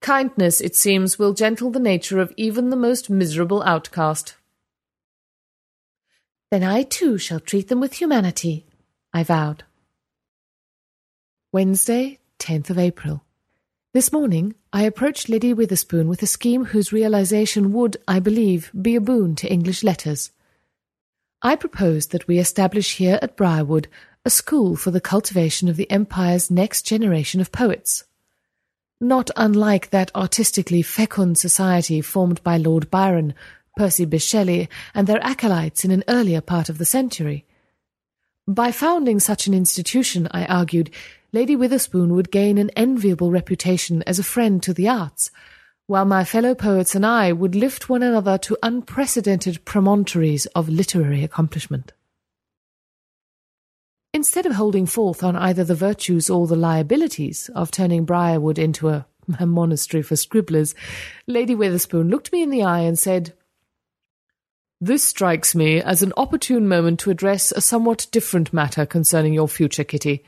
Kindness, it seems, will gentle the nature of even the most miserable outcast. Then I too shall treat them with humanity, I vowed. Wednesday, 10th of April. This morning I approached Lady Witherspoon with a scheme whose realization would, I believe, be a boon to English letters. I proposed that we establish here at Briarwood a school for the cultivation of the Empire's next generation of poets. Not unlike that artistically fecund society formed by Lord Byron, Percy Bysshe Shelley, and their acolytes in an earlier part of the century. By founding such an institution, I argued, Lady Witherspoon would gain an enviable reputation as a friend to the arts, while my fellow poets and I would lift one another to unprecedented promontories of literary accomplishment. Instead of holding forth on either the virtues or the liabilities of turning Briarwood into a, *laughs* a monastery for scribblers, Lady Witherspoon looked me in the eye and said, This strikes me as an opportune moment to address a somewhat different matter concerning your future, Kitty.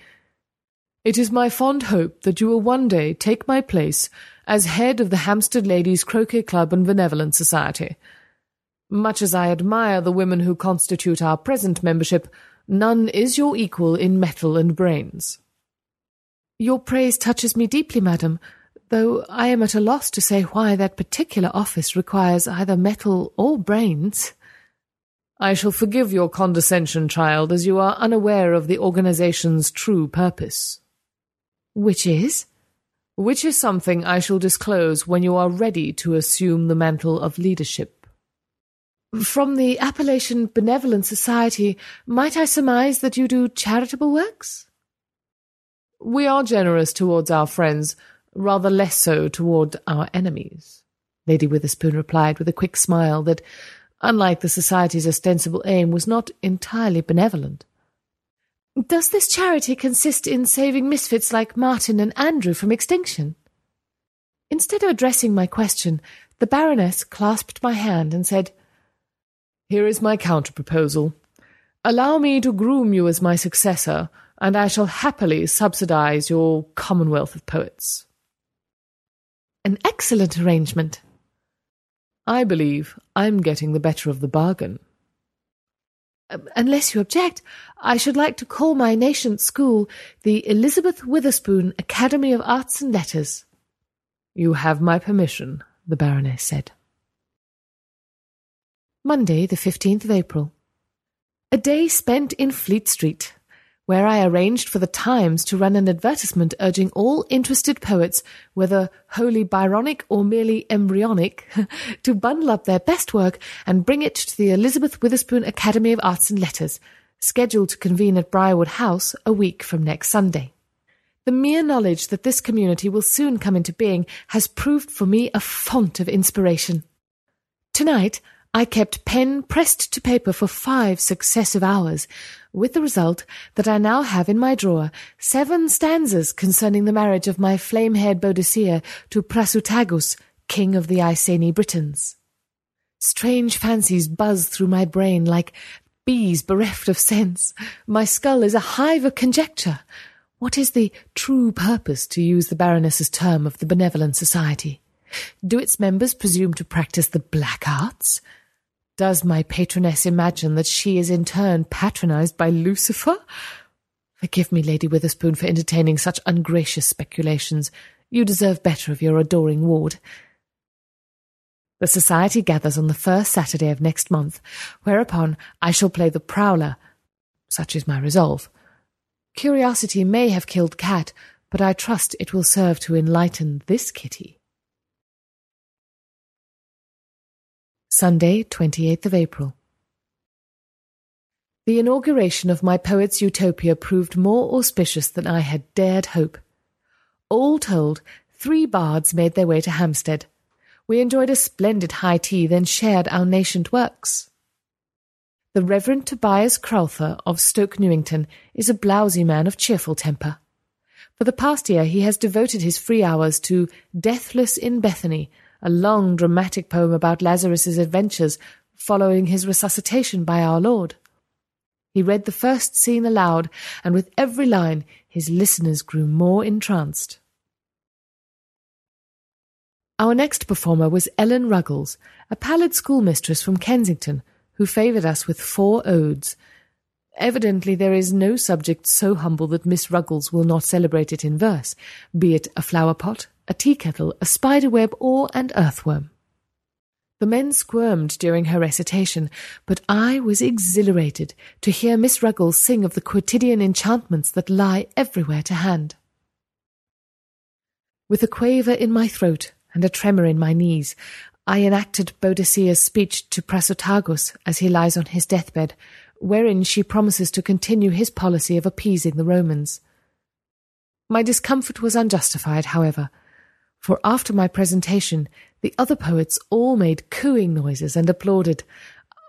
It is my fond hope that you will one day take my place as head of the Hampstead Ladies Croquet Club and Benevolent Society. Much as I admire the women who constitute our present membership, None is your equal in mettle and brains. Your praise touches me deeply, madam, though I am at a loss to say why that particular office requires either metal or brains. I shall forgive your condescension, child, as you are unaware of the organization's true purpose. Which is? Which is something I shall disclose when you are ready to assume the mantle of leadership. From the appellation Benevolent Society, might I surmise that you do charitable works? We are generous towards our friends, rather less so toward our enemies, Lady Witherspoon replied with a quick smile that, unlike the Society's ostensible aim, was not entirely benevolent. Does this charity consist in saving misfits like Martin and Andrew from extinction? Instead of addressing my question, the Baroness clasped my hand and said, here is my counter-proposal. Allow me to groom you as my successor, and I shall happily subsidize your Commonwealth of Poets. An excellent arrangement. I believe I'm getting the better of the bargain. Uh, unless you object, I should like to call my nascent school the Elizabeth Witherspoon Academy of Arts and Letters. You have my permission, the Baroness said. Monday, the 15th of April. A day spent in Fleet Street, where I arranged for the Times to run an advertisement urging all interested poets, whether wholly Byronic or merely embryonic, *laughs* to bundle up their best work and bring it to the Elizabeth Witherspoon Academy of Arts and Letters, scheduled to convene at Briarwood House a week from next Sunday. The mere knowledge that this community will soon come into being has proved for me a font of inspiration. Tonight, I kept pen pressed to paper for five successive hours, with the result that I now have in my drawer seven stanzas concerning the marriage of my flame-haired Boadicea to Prasutagus, king of the Iceni Britons. Strange fancies buzz through my brain like bees bereft of sense. My skull is a hive of conjecture. What is the true purpose, to use the Baroness's term, of the Benevolent Society? Do its members presume to practice the black arts? Does my patroness imagine that she is in turn patronized by Lucifer? Forgive me, Lady Witherspoon, for entertaining such ungracious speculations. You deserve better of your adoring ward. The society gathers on the first Saturday of next month, whereupon I shall play the prowler. Such is my resolve. Curiosity may have killed cat, but I trust it will serve to enlighten this kitty. Sunday, 28th of April. The inauguration of my poet's utopia proved more auspicious than I had dared hope. All told, three bards made their way to Hampstead. We enjoyed a splendid high tea, then shared our nascent works. The Reverend Tobias Crowther of Stoke Newington is a blousy man of cheerful temper. For the past year he has devoted his free hours to Deathless in Bethany, a long dramatic poem about Lazarus's adventures following his resuscitation by our Lord. He read the first scene aloud, and with every line his listeners grew more entranced. Our next performer was Ellen Ruggles, a pallid schoolmistress from Kensington, who favoured us with four odes. Evidently there is no subject so humble that Miss Ruggles will not celebrate it in verse, be it a flower pot, a tea kettle, a spider web, or an earthworm. The men squirmed during her recitation, but I was exhilarated to hear Miss Ruggles sing of the quotidian enchantments that lie everywhere to hand. With a quaver in my throat and a tremor in my knees, I enacted Boadicea's speech to Prasutagus as he lies on his deathbed, wherein she promises to continue his policy of appeasing the Romans. My discomfort was unjustified, however, for after my presentation, the other poets all made cooing noises and applauded.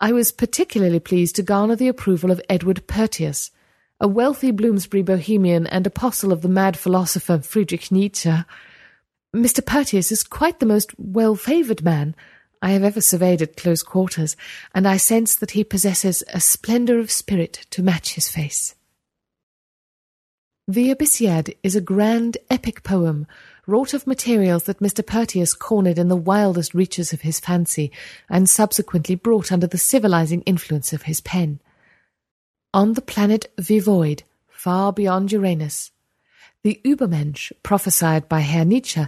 I was particularly pleased to garner the approval of Edward Pertius, a wealthy Bloomsbury bohemian and apostle of the mad philosopher Friedrich Nietzsche. Mr. Pertius is quite the most well favoured man I have ever surveyed at close quarters, and I sense that he possesses a splendour of spirit to match his face. The Abyssiad is a grand epic poem wrought of materials that Mr. Curtius cornered in the wildest reaches of his fancy, and subsequently brought under the civilizing influence of his pen. On the planet Vivoid, far beyond Uranus, the Übermensch prophesied by Herr Nietzsche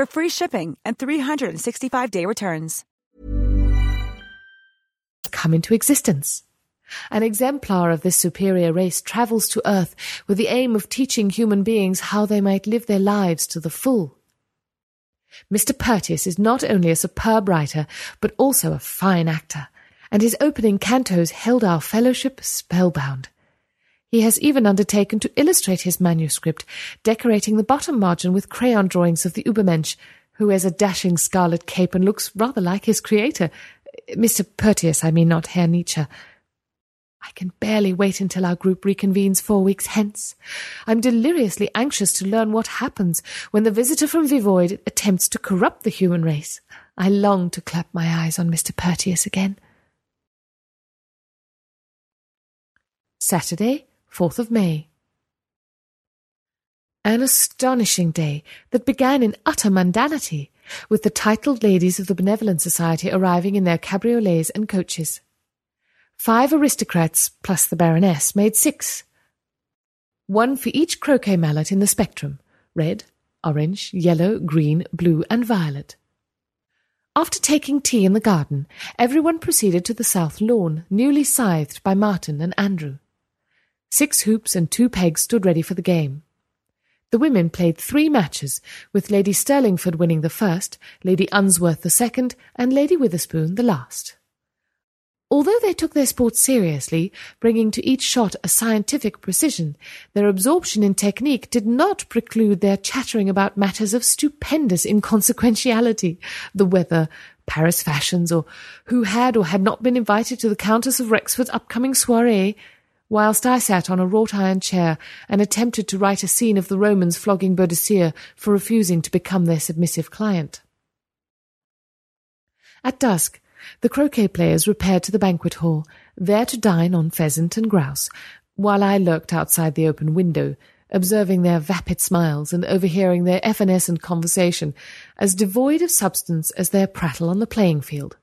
for free shipping and 365-day returns. Come into existence. An exemplar of this superior race travels to Earth with the aim of teaching human beings how they might live their lives to the full. Mr. Curtius is not only a superb writer, but also a fine actor and his opening cantos held our fellowship spellbound. He has even undertaken to illustrate his manuscript, decorating the bottom margin with crayon drawings of the Übermensch, who wears a dashing scarlet cape and looks rather like his creator, Mr. Curtius, I mean, not Herr Nietzsche. I can barely wait until our group reconvenes four weeks hence. I'm deliriously anxious to learn what happens when the visitor from Vivoid attempts to corrupt the human race. I long to clap my eyes on Mr. Curtius again. Saturday, 4th of May. An astonishing day that began in utter mundanity, with the titled ladies of the Benevolent Society arriving in their cabriolets and coaches. Five aristocrats plus the Baroness made six. one for each croquet mallet in the spectrum red, orange, yellow, green, blue, and violet. After taking tea in the garden, everyone proceeded to the south lawn, newly scythed by Martin and Andrew. Six hoops and two pegs stood ready for the game. The women played three matches, with Lady Stirlingford winning the first, Lady Unsworth the second, and Lady Witherspoon the last. Although they took their sport seriously, bringing to each shot a scientific precision, their absorption in technique did not preclude their chattering about matters of stupendous inconsequentiality, the weather, Paris fashions, or who had or had not been invited to the Countess of Rexford's upcoming soiree, whilst I sat on a wrought iron chair and attempted to write a scene of the Romans flogging Boadicea for refusing to become their submissive client. At dusk, the croquet players repaired to the banquet hall, there to dine on pheasant and grouse, while I lurked outside the open window, observing their vapid smiles and overhearing their evanescent conversation, as devoid of substance as their prattle on the playing field.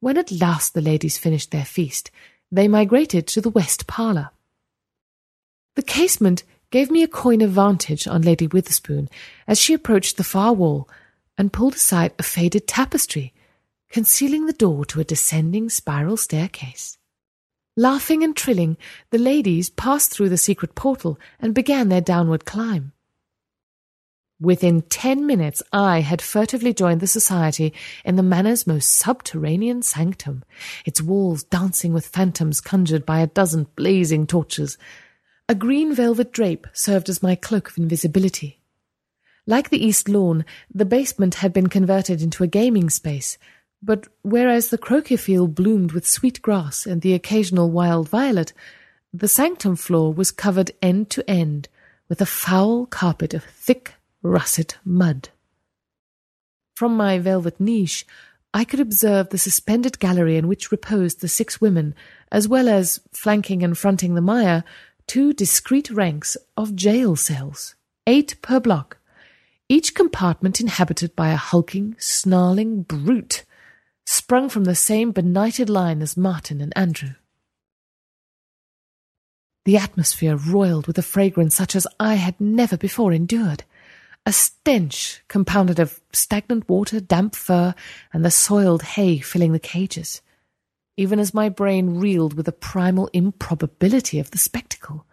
When at last the ladies finished their feast, they migrated to the west parlour. The casement gave me a coign of vantage on Lady Witherspoon as she approached the far wall and pulled aside a faded tapestry concealing the door to a descending spiral staircase. Laughing and trilling, the ladies passed through the secret portal and began their downward climb. Within ten minutes, I had furtively joined the society in the manor's most subterranean sanctum, its walls dancing with phantoms conjured by a dozen blazing torches. A green velvet drape served as my cloak of invisibility. Like the east lawn, the basement had been converted into a gaming space, but whereas the croquet field bloomed with sweet grass and the occasional wild violet, the sanctum floor was covered end to end with a foul carpet of thick, russet mud. From my velvet niche, I could observe the suspended gallery in which reposed the six women, as well as, flanking and fronting the mire, two discreet ranks of jail cells, eight per block, each compartment inhabited by a hulking, snarling brute sprung from the same benighted line as Martin and Andrew. The atmosphere roiled with a fragrance such as I had never before endured. A stench compounded of stagnant water, damp fur, and the soiled hay filling the cages, even as my brain reeled with the primal improbability of the spectacle.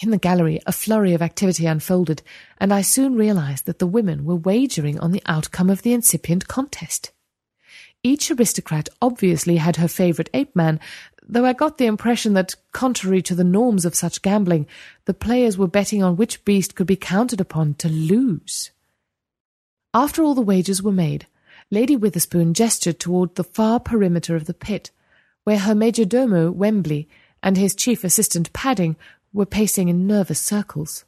In the gallery, a flurry of activity unfolded, and I soon realized that the women were wagering on the outcome of the incipient contest. Each aristocrat obviously had her favourite ape man, though I got the impression that, contrary to the norms of such gambling, the players were betting on which beast could be counted upon to lose. After all the wagers were made, Lady Witherspoon gestured toward the far perimeter of the pit, where her major domo, Wembley, and his chief assistant, Padding, were pacing in nervous circles.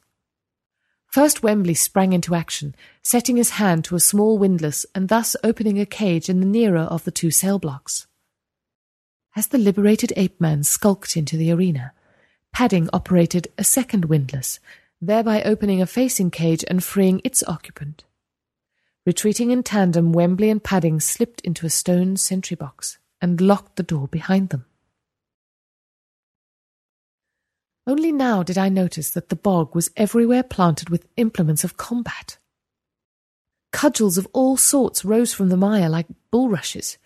First Wembley sprang into action, setting his hand to a small windlass and thus opening a cage in the nearer of the two cell blocks. As the liberated ape man skulked into the arena, Padding operated a second windlass, thereby opening a facing cage and freeing its occupant. Retreating in tandem, Wembley and Padding slipped into a stone sentry box and locked the door behind them. Only now did I notice that the bog was everywhere planted with implements of combat. Cudgels of all sorts rose from the mire like bulrushes.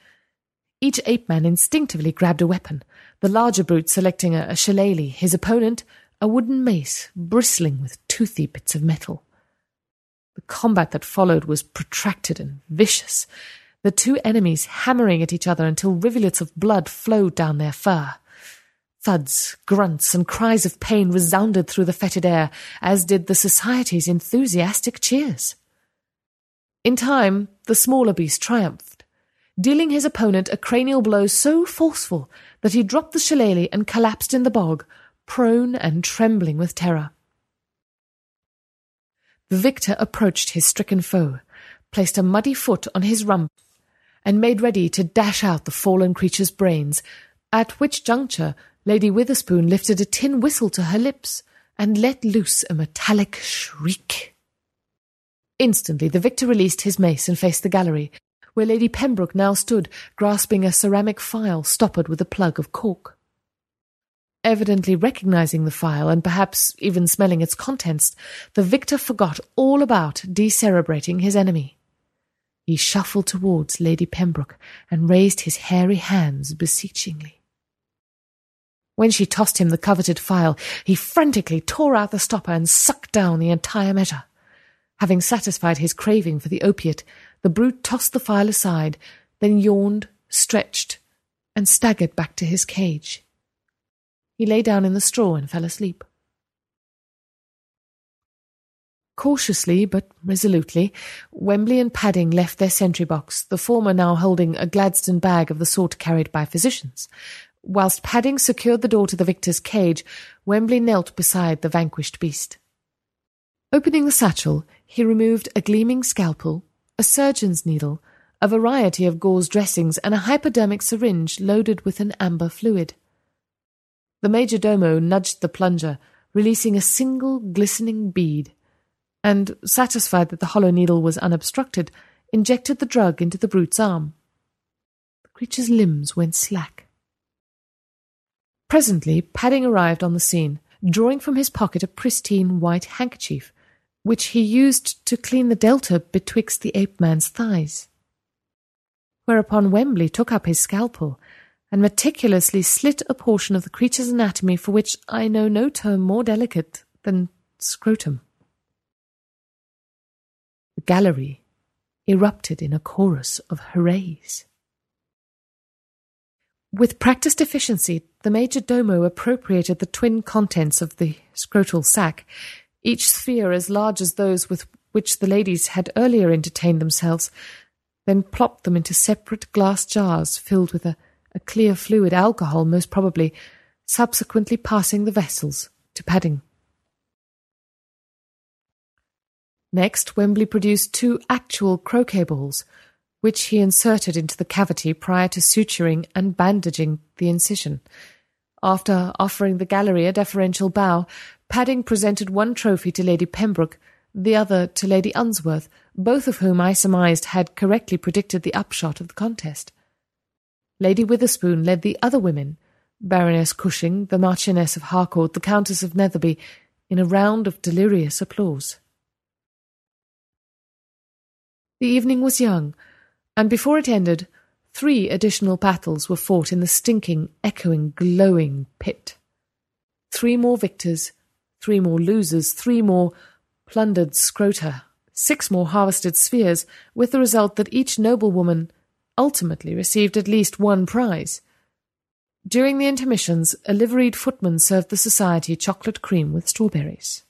Each ape man instinctively grabbed a weapon, the larger brute selecting a, a shillelagh, his opponent a wooden mace bristling with toothy bits of metal. The combat that followed was protracted and vicious, the two enemies hammering at each other until rivulets of blood flowed down their fur. Thuds, grunts, and cries of pain resounded through the fetid air, as did the society's enthusiastic cheers. In time, the smaller beast triumphed, dealing his opponent a cranial blow so forceful that he dropped the shillelagh and collapsed in the bog, prone and trembling with terror. The victor approached his stricken foe, placed a muddy foot on his rump, and made ready to dash out the fallen creature's brains, at which juncture Lady Witherspoon lifted a tin whistle to her lips and let loose a metallic shriek. Instantly the victor released his mace and faced the gallery, where Lady Pembroke now stood, grasping a ceramic phial stoppered with a plug of cork. evidently recognizing the phial and perhaps even smelling its contents, the victor forgot all about decerebrating his enemy. He shuffled towards Lady Pembroke and raised his hairy hands beseechingly. When she tossed him the coveted phial, he frantically tore out the stopper and sucked down the entire measure. Having satisfied his craving for the opiate, the brute tossed the phial aside, then yawned, stretched, and staggered back to his cage. He lay down in the straw and fell asleep. Cautiously but resolutely, Wembley and Padding left their sentry box, the former now holding a Gladstone bag of the sort carried by physicians. Whilst Padding secured the door to the victor's cage, Wembley knelt beside the vanquished beast. Opening the satchel, he removed a gleaming scalpel, a surgeon's needle, a variety of gauze dressings, and a hypodermic syringe loaded with an amber fluid. The major domo nudged the plunger, releasing a single glistening bead, and, satisfied that the hollow needle was unobstructed, injected the drug into the brute's arm. The creature's limbs went slack. Presently, Padding arrived on the scene, drawing from his pocket a pristine white handkerchief, which he used to clean the delta betwixt the ape man's thighs whereupon Wembley took up his scalpel and meticulously slit a portion of the creature's anatomy for which I know no term more delicate than scrotum. The gallery erupted in a chorus of hoorays. With practised efficiency, the major domo appropriated the twin contents of the scrotal sac, each sphere as large as those with which the ladies had earlier entertained themselves, then plopped them into separate glass jars filled with a, a clear fluid alcohol, most probably, subsequently passing the vessels to padding. Next, Wembley produced two actual croquet balls, which he inserted into the cavity prior to suturing and bandaging the incision. After offering the gallery a deferential bow, Padding presented one trophy to Lady Pembroke, the other to Lady Unsworth, both of whom I surmised had correctly predicted the upshot of the contest. Lady Witherspoon led the other women, Baroness Cushing, the Marchioness of Harcourt, the Countess of Netherby, in a round of delirious applause. The evening was young, and before it ended, three additional battles were fought in the stinking, echoing, glowing pit. Three more victors, three more losers, three more plundered scrota six more harvested spheres, with the result that each noblewoman ultimately received at least one prize. During the intermissions, a liveried footman served the society chocolate cream with strawberries.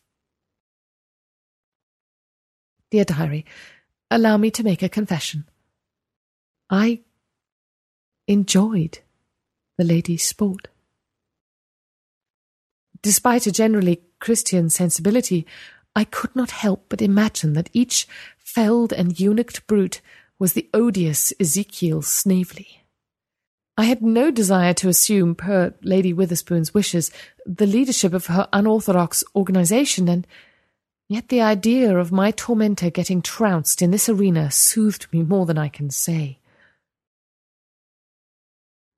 Dear Diary, allow me to make a confession. I enjoyed the ladies' sport. Despite a generally Christian sensibility, I could not help but imagine that each felled and eunuched brute was the odious Ezekiel Snavely. I had no desire to assume, per Lady Witherspoon's wishes, the leadership of her unorthodox organization, and yet the idea of my tormentor getting trounced in this arena soothed me more than I can say.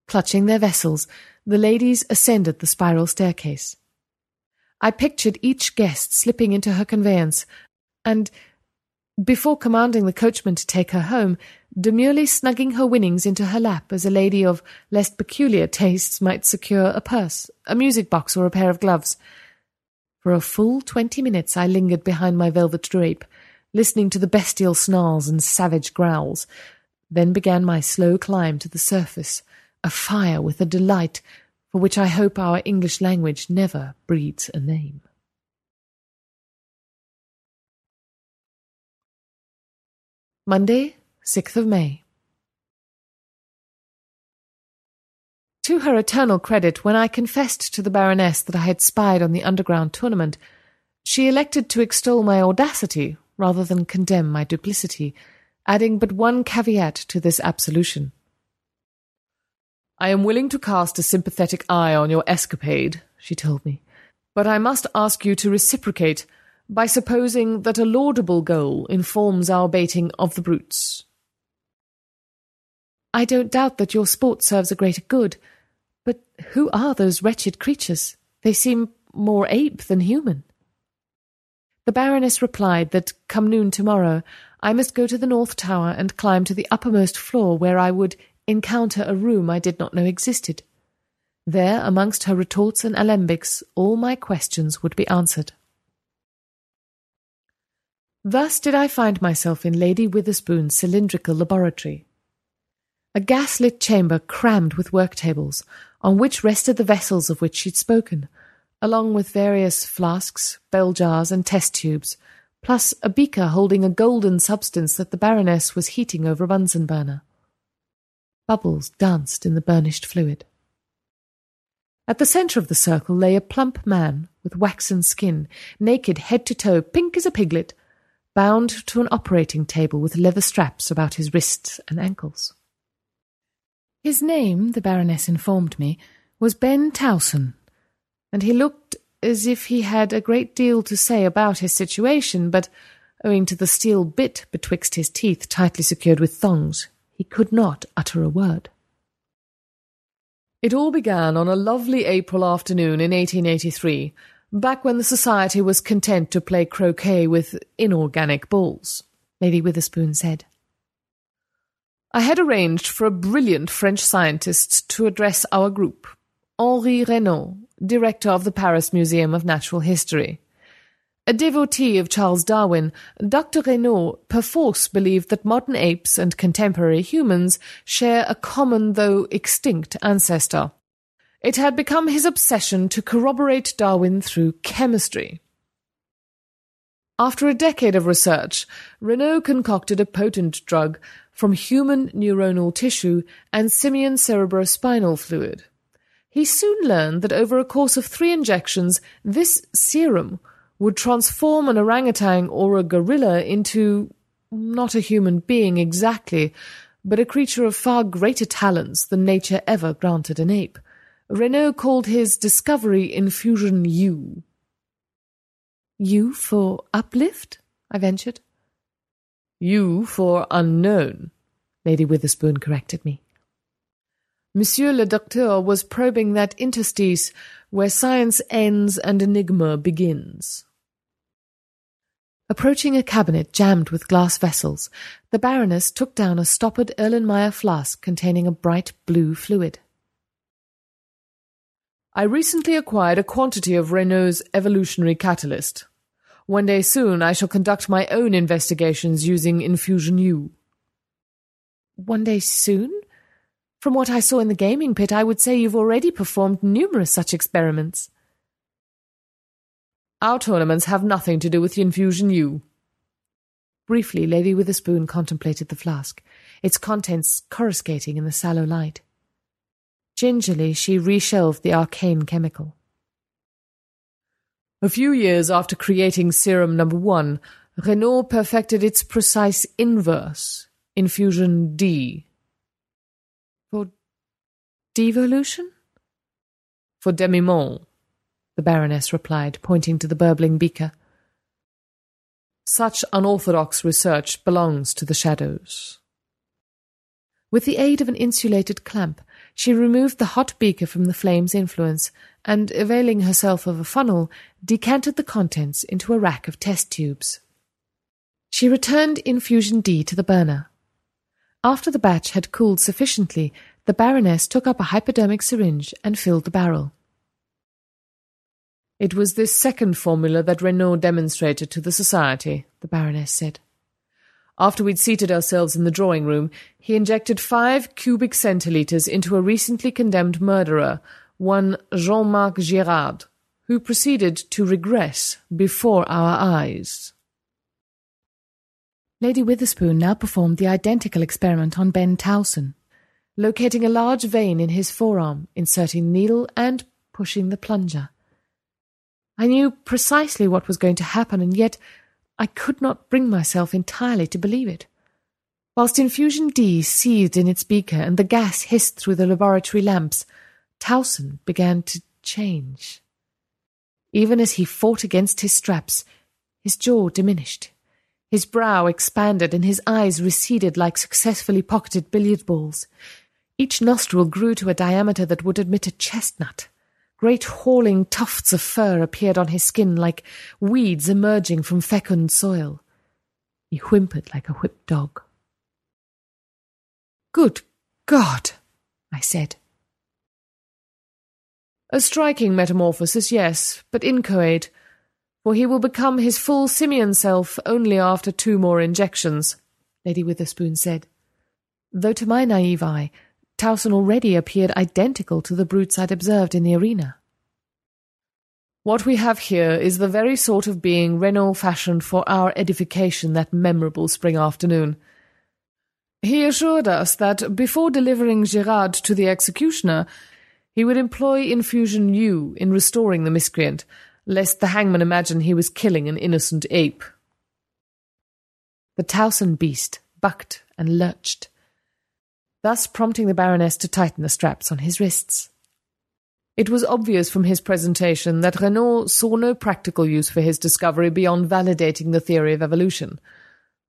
Clutching their vessels, the ladies ascended the spiral staircase. I pictured each guest slipping into her conveyance, and, before commanding the coachman to take her home, demurely snugging her winnings into her lap as a lady of less peculiar tastes might secure a purse, a music box, or a pair of gloves. For a full twenty minutes I lingered behind my velvet drape, listening to the bestial snarls and savage growls, then began my slow climb to the surface, afire with a delight for which I hope our English language never breeds a name. Monday, 6th of May. To her eternal credit, when I confessed to the Baroness that I had spied on the underground tournament, she elected to extol my audacity rather than condemn my duplicity, adding but one caveat to this absolution. I am willing to cast a sympathetic eye on your escapade, she told me, but I must ask you to reciprocate by supposing that a laudable goal informs our baiting of the brutes. I don't doubt that your sport serves a greater good, But who are those wretched creatures? They seem more ape than human. The Baroness replied that come noon tomorrow I must go to the North Tower and climb to the uppermost floor where I would encounter a room I did not know existed. There, amongst her retorts and alembics, all my questions would be answered. Thus did I find myself in Lady Witherspoon's cylindrical laboratory. A gas-lit chamber crammed with work tables, on which rested the vessels of which she'd spoken, along with various flasks, bell jars, and test tubes, plus a beaker holding a golden substance that the Baroness was heating over a Bunsen burner. Bubbles danced in the burnished fluid. At the centre of the circle lay a plump man with waxen skin, naked head to toe, pink as a piglet, bound to an operating table with leather straps about his wrists and ankles. His name, the Baroness informed me, was Ben Towson, and he looked as if he had a great deal to say about his situation, but owing to the steel bit betwixt his teeth tightly secured with thongs, he could not utter a word. It all began on a lovely April afternoon in 1883, back when the Society was content to play croquet with inorganic balls, Lady Witherspoon said. I had arranged for a brilliant French scientist to address our group, Henri Reynaud, director of the Paris Museum of Natural History. A devotee of Charles Darwin, Dr. Reynaud perforce believed that modern apes and contemporary humans share a common though extinct ancestor. It had become his obsession to corroborate Darwin through chemistry. After a decade of research, Reynaud concocted a potent drug from human neuronal tissue and simian cerebrospinal fluid. He soon learned that over a course of three injections, this serum would transform an orangutan or a gorilla into not a human being exactly, but a creature of far greater talents than nature ever granted an ape. Reynaud called his discovery Infusion U. U for uplift? I ventured. U for unknown, Lady Witherspoon corrected me. Monsieur le Docteur was probing that interstice where science ends and enigma begins. Approaching a cabinet jammed with glass vessels, the Baroness took down a stoppered Erlenmeyer flask containing a bright blue fluid. I recently acquired a quantity of Reynaud's evolutionary catalyst. One day soon I shall conduct my own investigations using Infusion U. One day soon? From what I saw in the gaming pit, I would say you've already performed numerous such experiments. Our tournaments have nothing to do with the Infusion U. Briefly, Lady Witherspoon contemplated the flask, its contents coruscating in the sallow light. Gingerly, she reshelved the arcane chemical. A few years after creating serum number one, Reynaud perfected its precise inverse, infusion D. Devolution? For demi-monde, the Baroness replied, pointing to the burbling beaker. Such unorthodox research belongs to the shadows. With the aid of an insulated clamp, she removed the hot beaker from the flame's influence and, availing herself of a funnel, decanted the contents into a rack of test tubes. She returned infusion D to the burner. After the batch had cooled sufficiently, the Baroness took up a hypodermic syringe and filled the barrel. It was this second formula that Reynaud demonstrated to the Society, the Baroness said. After we'd seated ourselves in the drawing room, he injected five cubic centilitres into a recently condemned murderer, one Jean Marc Girard, who proceeded to regress before our eyes. Lady Witherspoon now performed the identical experiment on Ben Towson, locating a large vein in his forearm, inserting needle and pushing the plunger. I knew precisely what was going to happen, and yet I could not bring myself entirely to believe it. Whilst infusion D seethed in its beaker and the gas hissed through the laboratory lamps, Towson began to change. Even as he fought against his straps, his jaw diminished. His brow expanded and his eyes receded like successfully pocketed billiard balls. Each nostril grew to a diameter that would admit a chestnut. Great hauling tufts of fur appeared on his skin like weeds emerging from fecund soil. He whimpered like a whipped dog. Good God, I said. A striking metamorphosis, yes, but inchoate, for he will become his full simian self only after two more injections, Lady Witherspoon said. Though to my naive eye, Towson already appeared identical to the brutes I'd observed in the arena. What we have here is the very sort of being Reynaud fashioned for our edification that memorable spring afternoon. He assured us that before delivering Girard to the executioner, he would employ infusion U in restoring the miscreant, lest the hangman imagine he was killing an innocent ape. The Towson beast bucked and lurched, thus prompting the Baroness to tighten the straps on his wrists. It was obvious from his presentation that Reynaud saw no practical use for his discovery beyond validating the theory of evolution.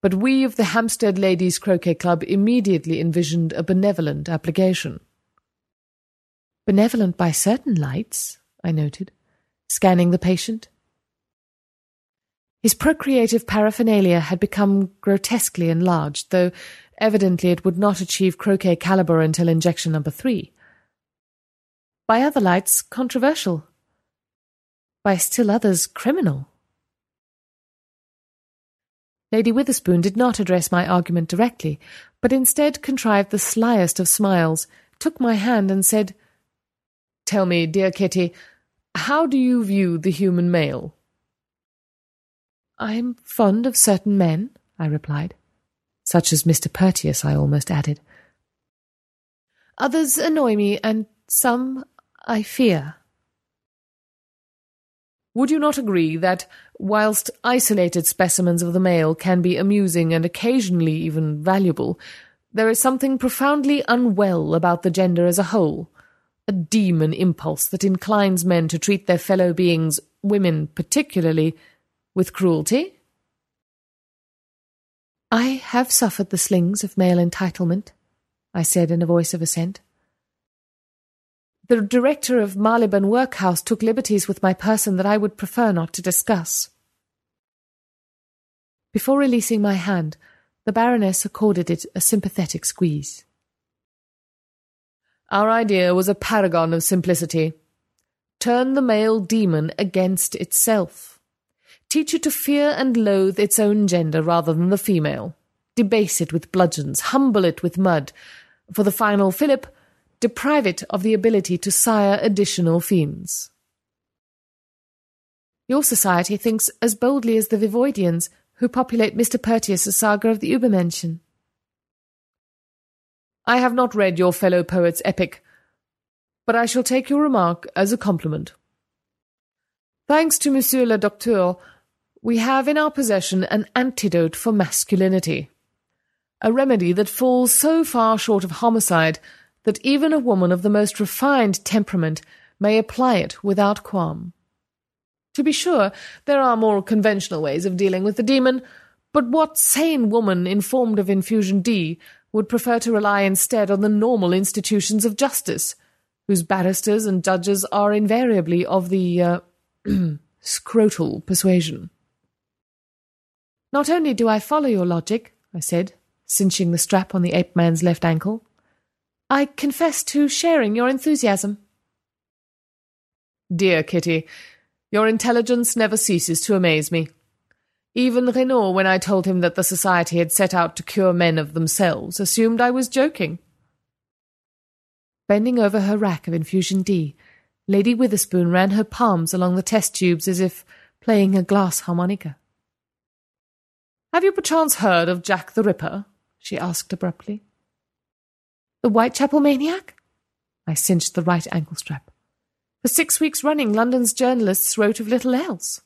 But we of the Hampstead Ladies Croquet Club immediately envisioned a benevolent application. Benevolent by certain lights, I noted, scanning the patient. His procreative paraphernalia had become grotesquely enlarged, though evidently it would not achieve croquet caliber until injection number three. By other lights, controversial. By still others, criminal. Lady Witherspoon did not address my argument directly, but instead contrived the slyest of smiles, took my hand, and said, Tell me, dear Kitty, how do you view the human male? I am fond of certain men, I replied. Such as Mr. Purtius, I almost added. Others annoy me, and some I fear. Would you not agree that, whilst isolated specimens of the male can be amusing and occasionally even valuable, there is something profoundly unwell about the gender as a whole? a demon impulse that inclines men to treat their fellow beings, women particularly, with cruelty? I have suffered the slings of male entitlement, I said in a voice of assent. The director of Marylebone Workhouse took liberties with my person that I would prefer not to discuss. Before releasing my hand, the Baroness accorded it a sympathetic squeeze. Our idea was a paragon of simplicity. Turn the male demon against itself. Teach it to fear and loathe its own gender rather than the female. Debase it with bludgeons, humble it with mud. For the final fillip, deprive it of the ability to sire additional fiends. Your society thinks as boldly as the Vivoidians, who populate Mr. Purtius's saga of the Übermenschen. I have not read your fellow poet's epic, but I shall take your remark as a compliment. Thanks to Monsieur le Docteur, we have in our possession an antidote for masculinity. A remedy that falls so far short of homicide that even a woman of the most refined temperament may apply it without qualm. To be sure, there are more conventional ways of dealing with the demon, but what sane woman informed of infusion D would prefer to rely instead on the normal institutions of justice, whose barristers and judges are invariably of the uh, *clears throat* scrotal persuasion. Not only do I follow your logic, I said, cinching the strap on the ape man's left ankle, I confess to sharing your enthusiasm. Dear Kitty, your intelligence never ceases to amaze me. Even Reynaud, when I told him that the society had set out to cure men of themselves, assumed I was joking. Bending over her rack of infusion D, Lady Witherspoon ran her palms along the test tubes as if playing a glass harmonica. Have you perchance heard of Jack the Ripper? she asked abruptly. The Whitechapel maniac? I cinched the right ankle strap. For six weeks running, London's journalists wrote of little else.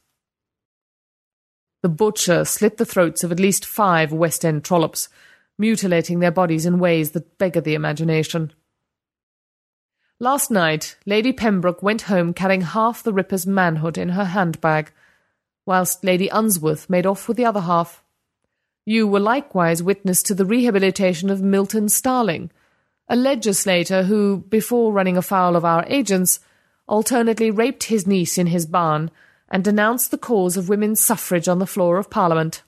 The butcher slit the throats of at least five West End trollops, mutilating their bodies in ways that beggar the imagination. Last night, Lady Pembroke went home carrying half the Ripper's manhood in her handbag, whilst Lady Unsworth made off with the other half. You were likewise witness to the rehabilitation of Milton Starling, a legislator who, before running afoul of our agents, alternately raped his niece in his barn and denounced the cause of women's suffrage on the floor of Parliament.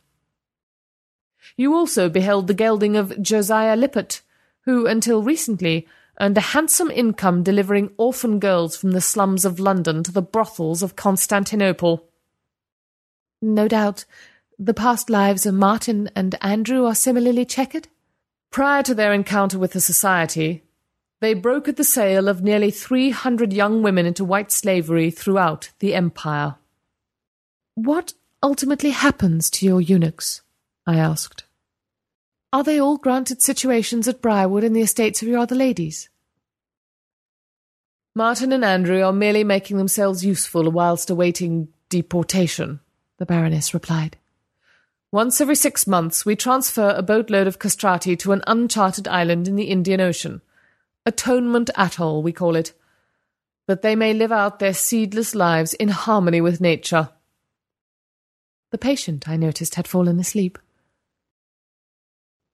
You also beheld the gelding of Josiah Lippert, who, until recently, earned a handsome income delivering orphan girls from the slums of London to the brothels of Constantinople. No doubt the past lives of Martin and Andrew are similarly checkered? Prior to their encounter with the Society, they brokered the sale of nearly 300 young women into white slavery throughout the empire. What ultimately happens to your eunuchs? I asked. Are they all granted situations at Briarwood in the estates of your other ladies? Martin and Andrew are merely making themselves useful whilst awaiting deportation, the Baroness replied. Once every six months, we transfer a boatload of castrati to an uncharted island in the Indian Ocean. Atonement Atoll, we call it. That they may live out their seedless lives in harmony with nature. The patient, I noticed, had fallen asleep.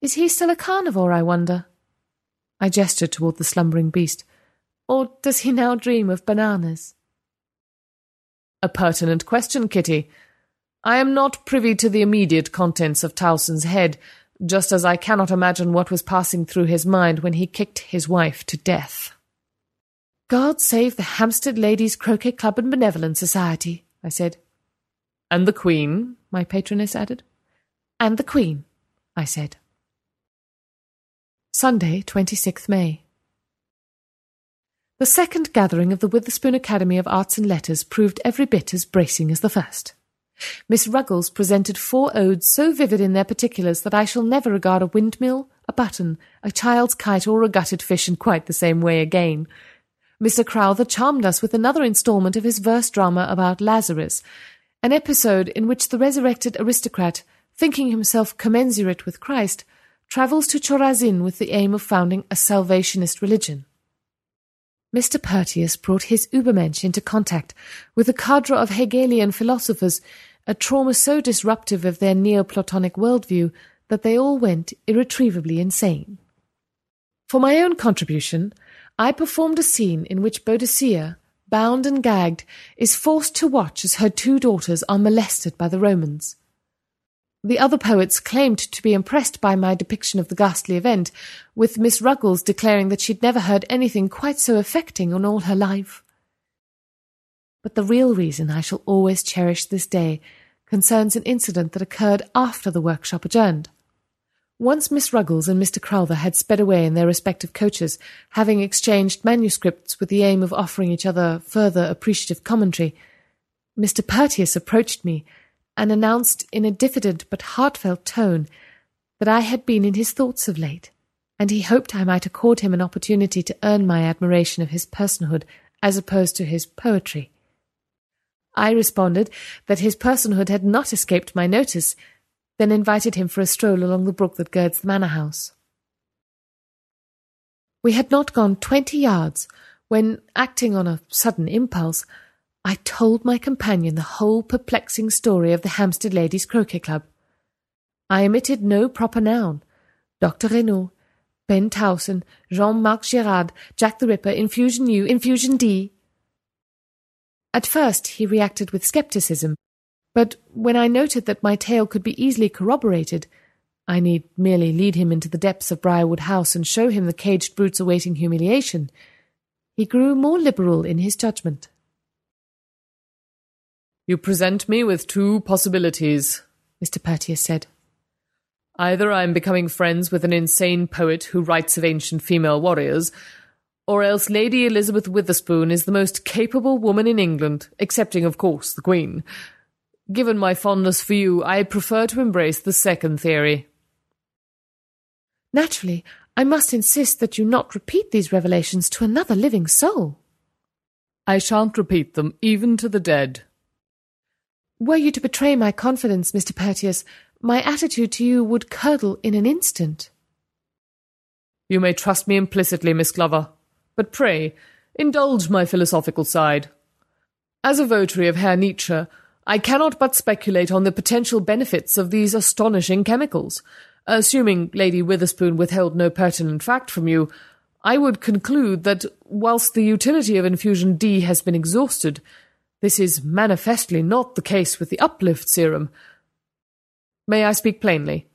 Is he still a carnivore, I wonder? I gestured toward the slumbering beast. Or does he now dream of bananas? A pertinent question, Kitty. I am not privy to the immediate contents of Towson's head, just as I cannot imagine what was passing through his mind when he kicked his wife to death. God save the Hampstead Ladies Croquet Club and Benevolent Society, I said. And the Queen, my patroness added. And the Queen, I said. Sunday, 26th May. The second gathering of the Witherspoon Academy of Arts and Letters proved every bit as bracing as the first. Miss Ruggles presented four odes so vivid in their particulars that I shall never regard a windmill, a button, a child's kite, or a gutted fish in quite the same way again. Mr. Crowther charmed us with another instalment of his verse drama about Lazarus, an episode in which the resurrected aristocrat, thinking himself commensurate with Christ, travels to Chorazin with the aim of founding a Salvationist religion. Mr. Purtius brought his Übermensch into contact with a cadre of Hegelian philosophers, a trauma so disruptive of their Neoplatonic worldview that they all went irretrievably insane. For my own contribution, I performed a scene in which Boadicea, bound and gagged, is forced to watch as her two daughters are molested by the Romans. The other poets claimed to be impressed by my depiction of the ghastly event, with Miss Ruggles declaring that she'd never heard anything quite so affecting in all her life. But the real reason I shall always cherish this day concerns an incident that occurred after the workshop adjourned. Once Miss Ruggles and Mr. Crowther had sped away in their respective coaches, having exchanged manuscripts with the aim of offering each other further appreciative commentary, Mr. Purtius approached me and announced in a diffident but heartfelt tone that I had been in his thoughts of late, and he hoped I might accord him an opportunity to earn my admiration of his personhood as opposed to his poetry. I responded that his personhood had not escaped my notice, then invited him for a stroll along the brook that girds the manor house. We had not gone twenty yards when, acting on a sudden impulse, I told my companion the whole perplexing story of the Hampstead Ladies Croquet Club. I omitted no proper noun. Dr. Reynaud, Ben Towson, Jean-Marc Girard, Jack the Ripper, Infusion U, Infusion D. At first he reacted with scepticism, but when I noted that my tale could be easily corroborated, I need merely lead him into the depths of Briarwood House and show him the caged brutes awaiting humiliation, he grew more liberal in his judgment. You present me with two possibilities, Mr. Purtius said. Either I am becoming friends with an insane poet who writes of ancient female warriors, or else Lady Elizabeth Witherspoon is the most capable woman in England, excepting, of course, the Queen. Given my fondness for you, I prefer to embrace the second theory. Naturally, I must insist that you not repeat these revelations to another living soul. I shan't repeat them, even to the dead. Were you to betray my confidence, Mr. Purtius, my attitude to you would curdle in an instant. You may trust me implicitly, Miss Glover, but pray, indulge my philosophical side. As a votary of Herr Nietzsche, I cannot but speculate on the potential benefits of these astonishing chemicals. Assuming Lady Witherspoon withheld no pertinent fact from you, I would conclude that whilst the utility of infusion D has been exhausted, this is manifestly not the case with the uplift serum. May I speak plainly?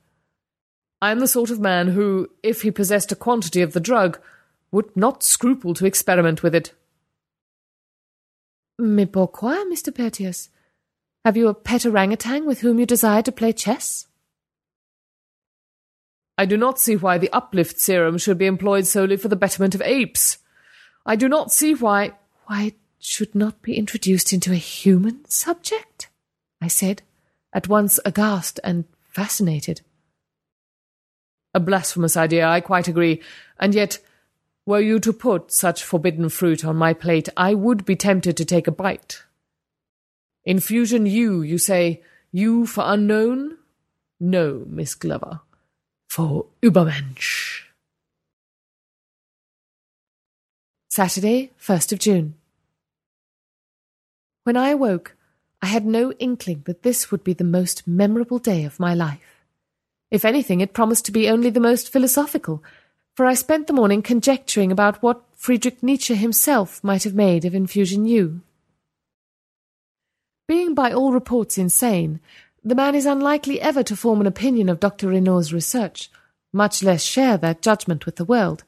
I am the sort of man who, if he possessed a quantity of the drug, would not scruple to experiment with it. Mais pourquoi, Mr. Purtius? Have you a pet orangutan with whom you desire to play chess? I do not see why the uplift serum should be employed solely for the betterment of apes. I do not see why. Why should not be introduced into a human subject? I said, at once aghast and fascinated. A blasphemous idea, I quite agree, and yet, were you to put such forbidden fruit on my plate, I would be tempted to take a bite. Infusion U, U say, you for unknown? No, Miss Glover for Übermensch. Saturday, 1st of June. When I awoke, I had no inkling that this would be the most memorable day of my life. If anything, it promised to be only the most philosophical, for I spent the morning conjecturing about what Friedrich Nietzsche himself might have made of Infusion U. Being by all reports insane, the man is unlikely ever to form an opinion of Dr. Reynaud's research, much less share that judgment with the world.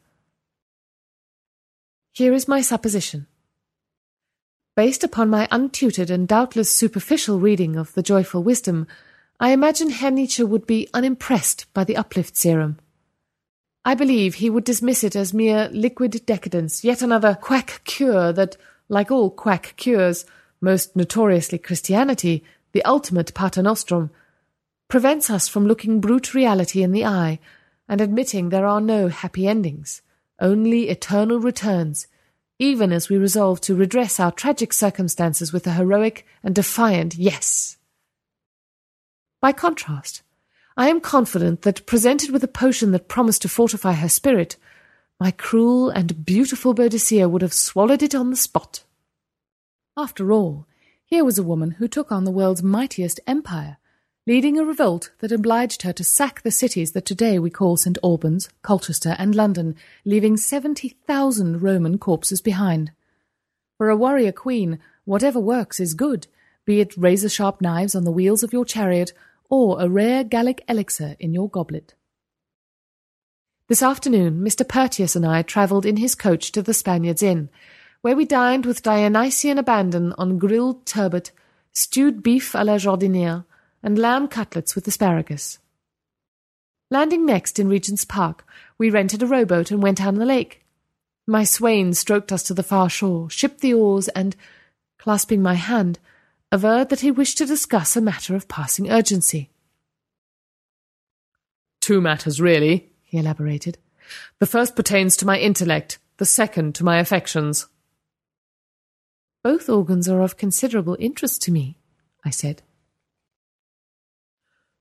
Here is my supposition. Based upon my untutored and doubtless superficial reading of the Joyful Wisdom, I imagine Herr Nietzsche would be unimpressed by the uplift serum. I believe he would dismiss it as mere liquid decadence, yet another quack cure that, like all quack cures, most notoriously Christianity, the ultimate paternostrum, prevents us from looking brute reality in the eye and admitting there are no happy endings, only eternal returns, even as we resolve to redress our tragic circumstances with a heroic and defiant yes. By contrast, I am confident that presented with a potion that promised to fortify her spirit, my cruel and beautiful Boadicea would have swallowed it on the spot. After all, here was a woman who took on the world's mightiest empire, leading a revolt that obliged her to sack the cities that today we call St. Albans, Colchester, and London, leaving 70,000 Roman corpses behind. For a warrior queen, whatever works is good, be it razor sharp knives on the wheels of your chariot or a rare Gallic elixir in your goblet. This afternoon, Mr. Purtius and I travelled in his coach to the Spaniard's Inn, where we dined with Dionysian abandon on grilled turbot, stewed beef à la jardinière, and lamb cutlets with asparagus. Landing next in Regent's Park, we rented a rowboat and went down the lake. My swain stroked us to the far shore, shipped the oars, and, clasping my hand, averred that he wished to discuss a matter of passing urgency. Two matters, really, he elaborated. The first pertains to my intellect, the second to my affections. Both organs are of considerable interest to me, I said.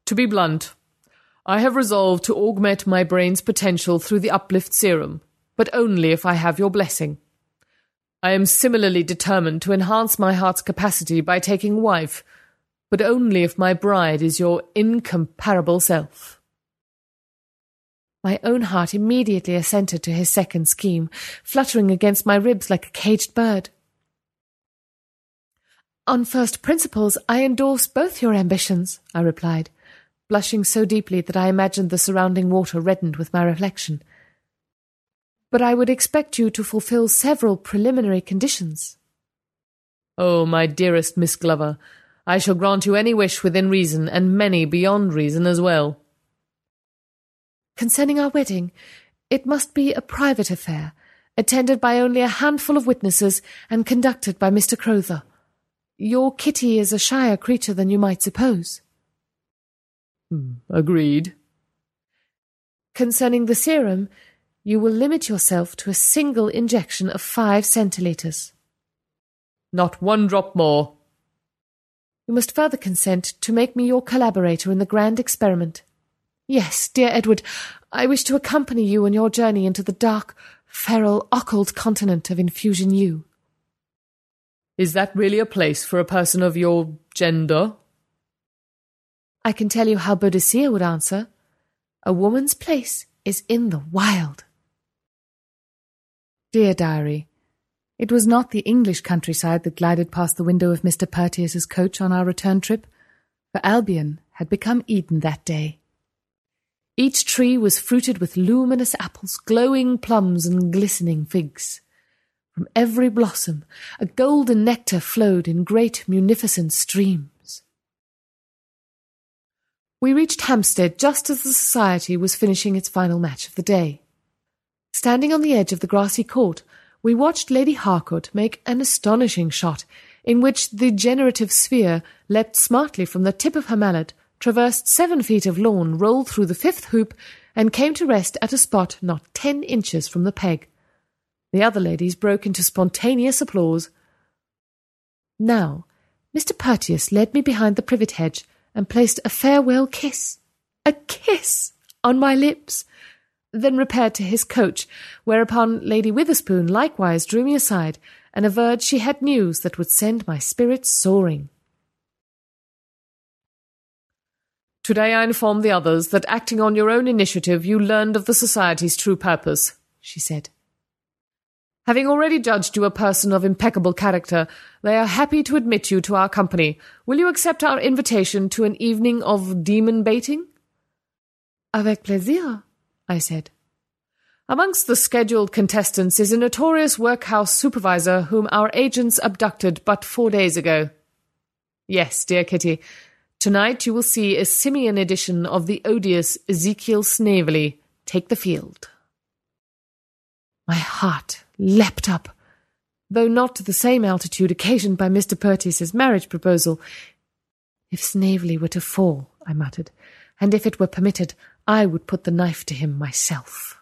To be blunt, I have resolved to augment my brain's potential through the uplift serum, but only if I have your blessing. I am similarly determined to enhance my heart's capacity by taking wife, but only if my bride is your incomparable self. My own heart immediately assented to his second scheme, fluttering against my ribs like a caged bird. On first principles, I endorse both your ambitions, I replied, blushing so deeply that I imagined the surrounding water reddened with my reflection. But I would expect you to fulfill several preliminary conditions. Oh, my dearest Miss Glover, I shall grant you any wish within reason, and many beyond reason as well. Concerning our wedding, it must be a private affair, attended by only a handful of witnesses and conducted by Mr. Crowther. Your Kitty is a shyer creature than you might suppose. Hmm, agreed. Concerning the serum, you will limit yourself to a single injection of five centiliters. Not one drop more. You must further consent to make me your collaborator in the grand experiment. Yes, dear Edward, I wish to accompany you on your journey into the dark, feral, occult continent of Infusion U. Is that really a place for a person of your gender? I can tell you how Boadicea would answer. A woman's place is in the wild. Dear Diary, it was not the English countryside that glided past the window of Mr. Purtius's coach on our return trip, for Albion had become Eden that day. Each tree was fruited with luminous apples, glowing plums, and glistening figs. From every blossom a golden nectar flowed in great munificent streams. We reached Hampstead just as the society was finishing its final match of the day. Standing on the edge of the grassy court, we watched Lady Harcourt make an astonishing shot, in which the generative sphere leapt smartly from the tip of her mallet traversed seven feet of lawn, rolled through the fifth hoop, and came to rest at a spot not ten inches from the peg. The other ladies broke into spontaneous applause. Now, Mr. Purtius led me behind the privet hedge and placed a farewell kiss, a kiss, on my lips, then repaired to his coach, whereupon Lady Witherspoon likewise drew me aside and averred she had news that would send my spirits soaring. Today I inform the others that acting on your own initiative you learned of the Society's true purpose, she said. Having already judged you a person of impeccable character, they are happy to admit you to our company. Will you accept our invitation to an evening of demon baiting? Avec plaisir, I said. Amongst the scheduled contestants is a notorious workhouse supervisor whom our agents abducted but four days ago. Yes, dear Kitty, Tonight you will see a simian edition of the odious Ezekiel Snavely take the field. My heart leapt up, though not to the same altitude occasioned by Mr. Purtius's marriage proposal. If Snavely were to fall, I muttered, and if it were permitted, I would put the knife to him myself.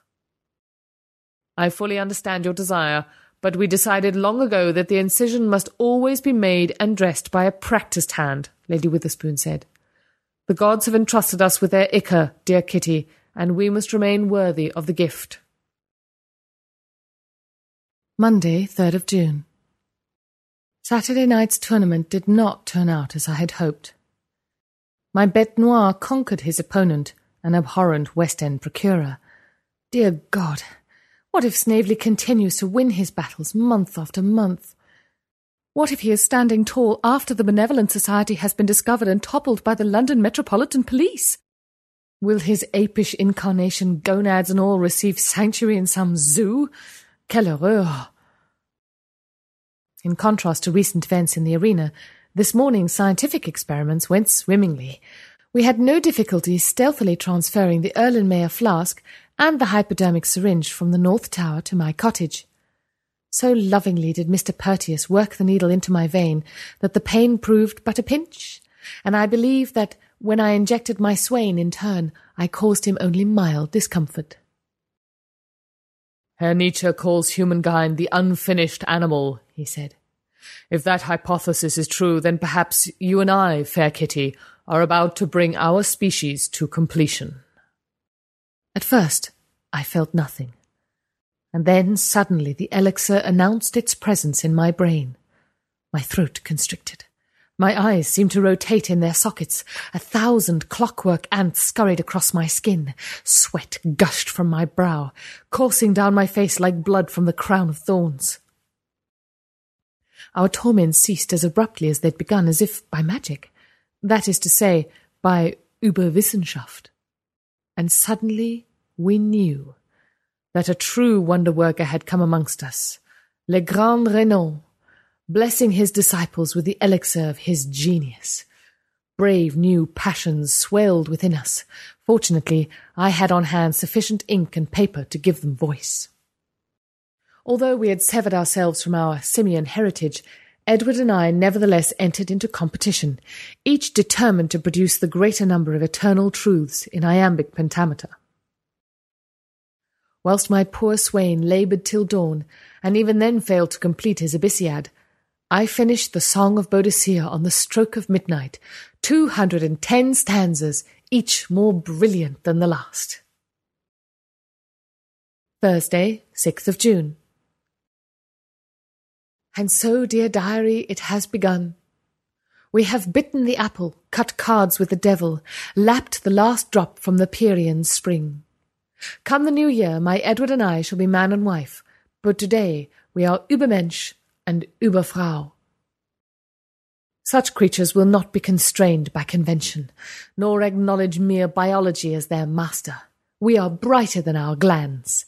I fully understand your desire, but we decided long ago that the incision must always be made and dressed by a practised hand, Lady Witherspoon said. The gods have entrusted us with their ichor, dear Kitty, and we must remain worthy of the gift. Monday, 3rd of June. Saturday night's tournament did not turn out as I had hoped. My bête noire conquered his opponent, an abhorrent West End procurer. Dear God, what if Snavely continues to win his battles month after month? What if he is standing tall after the Benevolent Society has been discovered and toppled by the London Metropolitan Police? Will his apish incarnation, gonads and all, receive sanctuary in some zoo? Quelle horreur! In contrast to recent events in the arena, this morning's scientific experiments went swimmingly. We had no difficulty stealthily transferring the Erlenmeyer flask and the hypodermic syringe from the North Tower to my cottage. So lovingly did Mr. Purtius work the needle into my vein that the pain proved but a pinch, and I believe that when I injected my swain in turn, I caused him only mild discomfort. Herr Nietzsche calls humankind the unfinished animal, he said. If that hypothesis is true, then perhaps you and I, fair Kitty, are about to bring our species to completion. At first, I felt nothing. And then suddenly the elixir announced its presence in my brain. My throat constricted. My eyes seemed to rotate in their sockets. A thousand clockwork ants scurried across my skin. Sweat gushed from my brow, coursing down my face like blood from the crown of thorns. Our torments ceased as abruptly as they'd begun, as if by magic. That is to say, by Überwissenschaft. And suddenly we knew that a true wonder worker had come amongst us, Le Grand Renan, blessing his disciples with the elixir of his genius. Brave new passions swelled within us. Fortunately, I had on hand sufficient ink and paper to give them voice. Although we had severed ourselves from our simian heritage, Edward and I nevertheless entered into competition, each determined to produce the greater number of eternal truths in iambic pentameter. Whilst my poor swain laboured till dawn, and even then failed to complete his Abyssiad, I finished the Song of Boadicea on the stroke of midnight, two hundred and ten stanzas, each more brilliant than the last. Thursday, 6th of June. And so, dear diary, it has begun. We have bitten the apple, cut cards with the devil, lapped the last drop from the Pierian spring. Come the new year, my Edward and I shall be man and wife, but today we are Übermensch and Überfrau. Such creatures will not be constrained by convention, nor acknowledge mere biology as their master. We are brighter than our glands.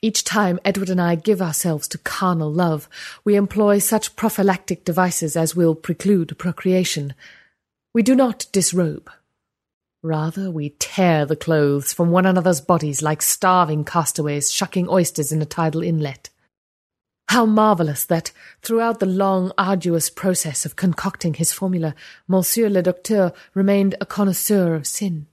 Each time Edward and I give ourselves to carnal love, we employ such prophylactic devices as will preclude procreation. We do not disrobe. Rather, we tear the clothes from one another's bodies like starving castaways shucking oysters in a tidal inlet. How marvellous that, throughout the long, arduous process of concocting his formula, Monsieur le Docteur remained a connoisseur of sin.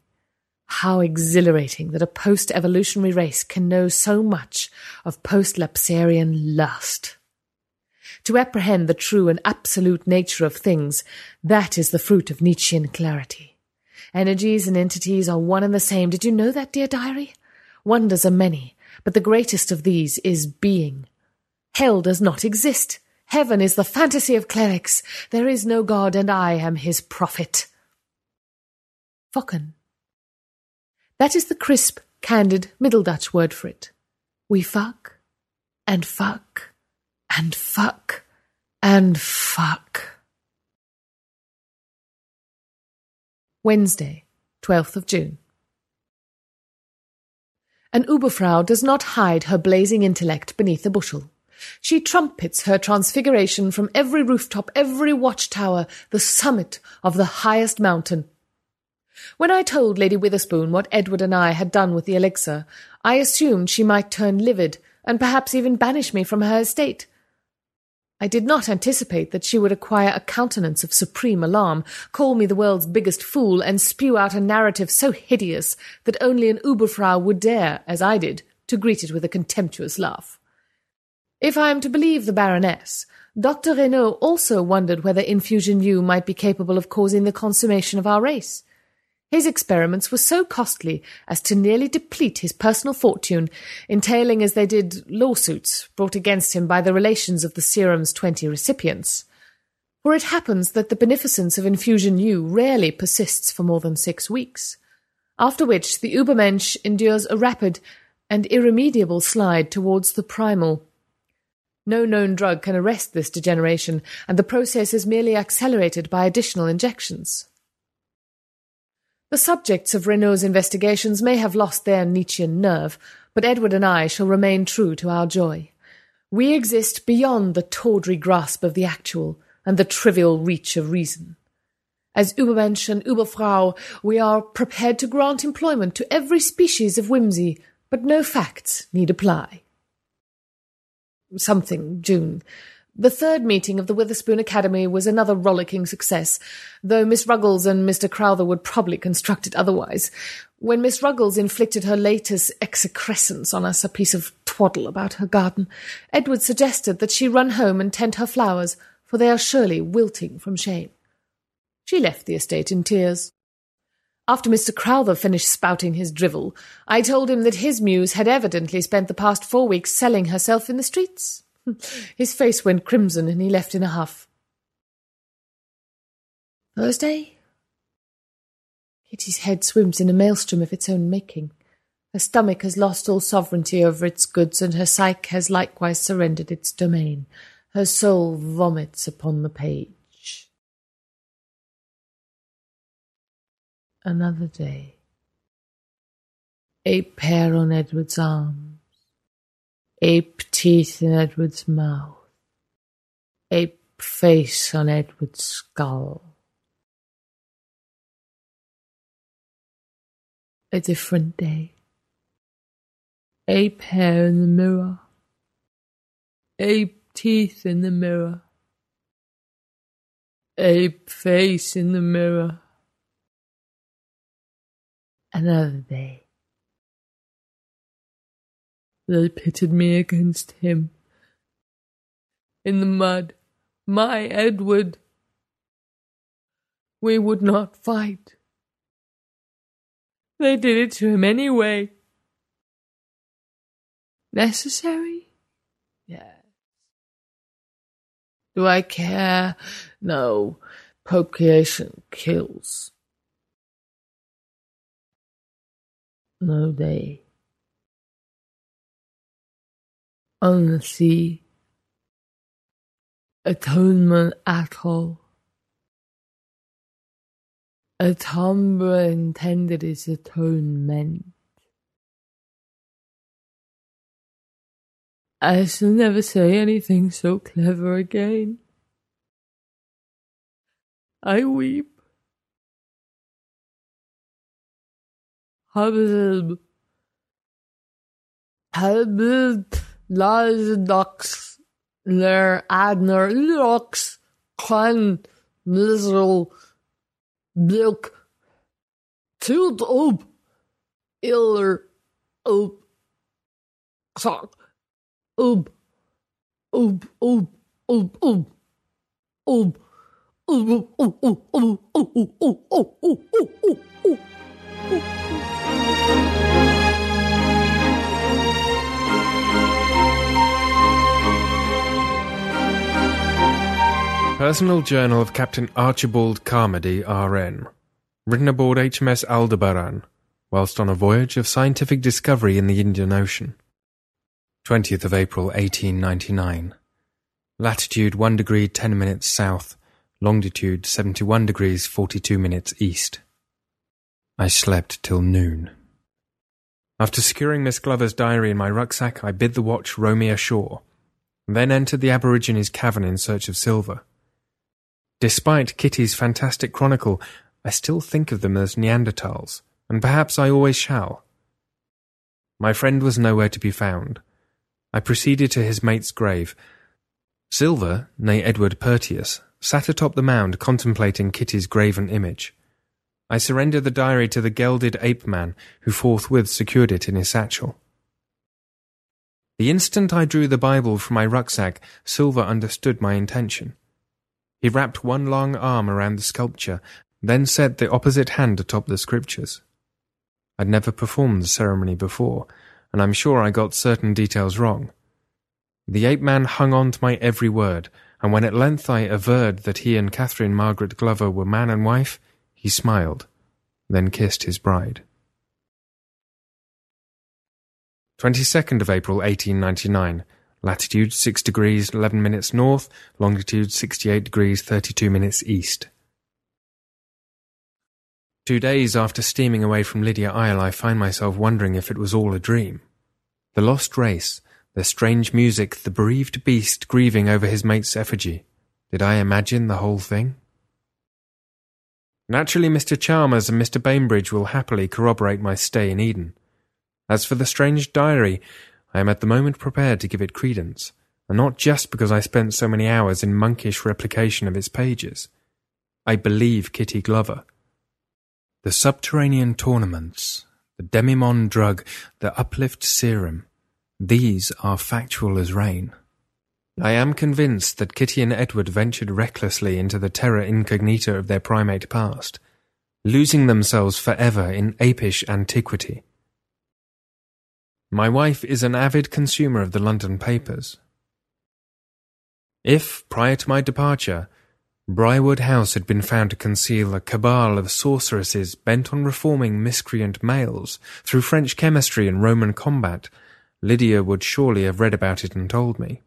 How exhilarating that a post evolutionary race can know so much of post lapsarian lust. To apprehend the true and absolute nature of things, that is the fruit of Nietzschean clarity. Energies and entities are one and the same. Did you know that, dear diary? Wonders are many, but the greatest of these is being. Hell does not exist. Heaven is the fantasy of clerics. There is no God, and I am his prophet. Fokken. That is the crisp, candid Middle Dutch word for it. We fuck, and fuck, and fuck, and fuck. Wednesday, 12th of June. An Uberfrau does not hide her blazing intellect beneath a bushel. She trumpets her transfiguration from every rooftop, every watchtower, the summit of the highest mountain, when I told Lady Witherspoon what Edward and I had done with the elixir, I assumed she might turn livid, and perhaps even banish me from her estate. I did not anticipate that she would acquire a countenance of supreme alarm, call me the world's biggest fool, and spew out a narrative so hideous that only an Uberfrau would dare, as I did, to greet it with a contemptuous laugh. If I am to believe the Baroness, Dr. Reynaud also wondered whether infusion U might be capable of causing the consummation of our race. His experiments were so costly as to nearly deplete his personal fortune, entailing as they did lawsuits brought against him by the relations of the serum's twenty recipients. For it happens that the beneficence of infusion U rarely persists for more than six weeks, after which the Ubermensch endures a rapid and irremediable slide towards the primal. No known drug can arrest this degeneration, and the process is merely accelerated by additional injections. The subjects of Reynaud's investigations may have lost their Nietzschean nerve, but Edward and I shall remain true to our joy. We exist beyond the tawdry grasp of the actual and the trivial reach of reason. As Übermensch and Überfrau, we are prepared to grant employment to every species of whimsy, but no facts need apply. Something, June. The third meeting of the Witherspoon Academy was another rollicking success, though Miss Ruggles and Mr. Crowther would probably construct it otherwise. When Miss Ruggles inflicted her latest excrescence on us, a piece of twaddle about her garden, Edward suggested that she run home and tend her flowers, for they are surely wilting from shame. She left the estate in tears. After Mr. Crowther finished spouting his drivel, I told him that his muse had evidently spent the past four weeks selling herself in the streets. *laughs* His face went crimson and he left in a huff. Thursday? Kitty's head swims in a maelstrom of its own making. Her stomach has lost all sovereignty over its goods, and her psyche has likewise surrendered its domain. Her soul vomits upon the page. Another day. Ape hair on Edward's arms, ape teeth in Edward's mouth, ape face on Edward's skull. A different day. Ape hair in the mirror, ape teeth in the mirror, ape face in the mirror. Another day. They pitted me against him. In the mud, my Edward. We would not fight. They did it to him anyway. Necessary? Yes. Do I care? No. Procreation kills. No, day. on the sea. Atonement Atoll. Atombra intended its atonement. I shall never say anything so clever again. I weep. Ler Adner Lux Kwan Misrel Bilk Tilt op Iller op Zak op op op op op op Personal Journal of Captain Archibald Carmody, RN. Written aboard HMS Aldebaran, whilst on a voyage of scientific discovery in the Indian Ocean. 20th of April 1899. Latitude 1 degree 10 minutes south, longitude 71 degrees 42 minutes east. I slept till noon. After securing Miss Glover's diary in my rucksack, I bid the watch row me ashore, then entered the Aborigines' cavern in search of silver. Despite Kitty's fantastic chronicle, I still think of them as Neanderthals, and perhaps I always shall. My friend was nowhere to be found. I proceeded to his mate's grave. Silver, nay Edward Purtius, sat atop the mound contemplating Kitty's graven image. I surrendered the diary to the gelded ape man, who forthwith secured it in his satchel. The instant I drew the Bible from my rucksack, Silver understood my intention. He wrapped one long arm around the sculpture, then set the opposite hand atop the scriptures. I'd never performed the ceremony before, and I'm sure I got certain details wrong. The ape man hung on to my every word, and when at length I averred that he and Catherine Margaret Glover were man and wife, he smiled, then kissed his bride. 22nd of April 1899 latitude 6 degrees 11 minutes north, longitude 68 degrees 32 minutes east. Two days after steaming away from Lydia Isle, I find myself wondering if it was all a dream. The lost race, the strange music, the bereaved beast grieving over his mate's effigy. Did I imagine the whole thing? Naturally, Mr. Chalmers and Mr. Bainbridge will happily corroborate my stay in Eden. As for the strange diary, I am at the moment prepared to give it credence, and not just because I spent so many hours in monkish replication of its pages. I believe Kitty Glover. The subterranean tournaments, the Demimonde drug, the uplift serum, these are factual as rain. I am convinced that Kitty and Edward ventured recklessly into the terra incognita of their primate past, losing themselves forever in apish antiquity. My wife is an avid consumer of the London papers. If, prior to my departure, Briarwood House had been found to conceal a cabal of sorceresses bent on reforming miscreant males through French chemistry and Roman combat, Lydia would surely have read about it and told me.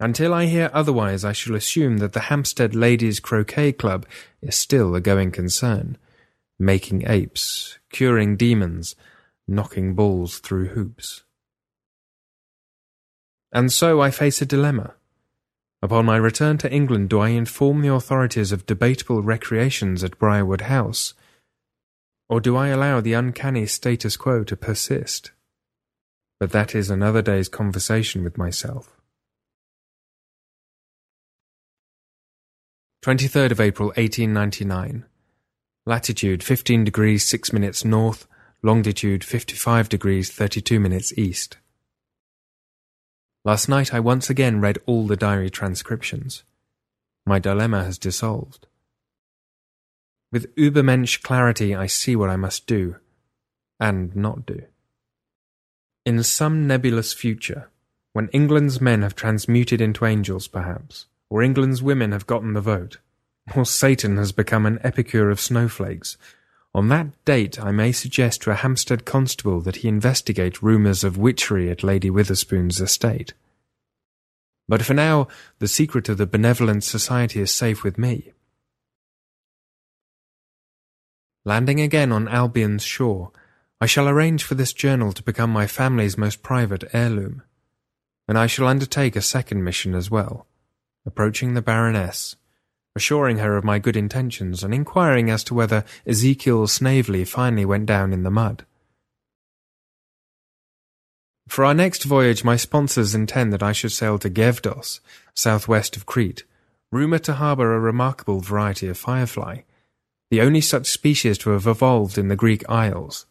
Until I hear otherwise, I shall assume that the Hampstead Ladies Croquet Club is still a going concern, making apes, curing demons, knocking balls through hoops. And so I face a dilemma. Upon my return to England, do I inform the authorities of debatable recreations at Briarwood House, or do I allow the uncanny status quo to persist? But that is another day's conversation with myself. 23rd of April 1899. Latitude 15 degrees 6 minutes north, longitude 55 degrees 32 minutes east. Last night I once again read all the diary transcriptions. My dilemma has dissolved. With Übermensch clarity I see what I must do, and not do. In some nebulous future, when England's men have transmuted into angels perhaps, or England's women have gotten the vote, or Satan has become an epicure of snowflakes, On that date, I may suggest to a Hampstead constable that he investigate rumours of witchery at Lady Witherspoon's estate. But for now, the secret of the Benevolent Society is safe with me. Landing again on Albion's shore, I shall arrange for this journal to become my family's most private heirloom. And I shall undertake a second mission as well, approaching the Baroness, assuring her of my good intentions and inquiring as to whether Ezekiel Snavely finally went down in the mud. For our next voyage, my sponsors intend that I should sail to Gavdos, southwest of Crete, rumoured to harbour a remarkable variety of firefly, the only such species to have evolved in the Greek Isles.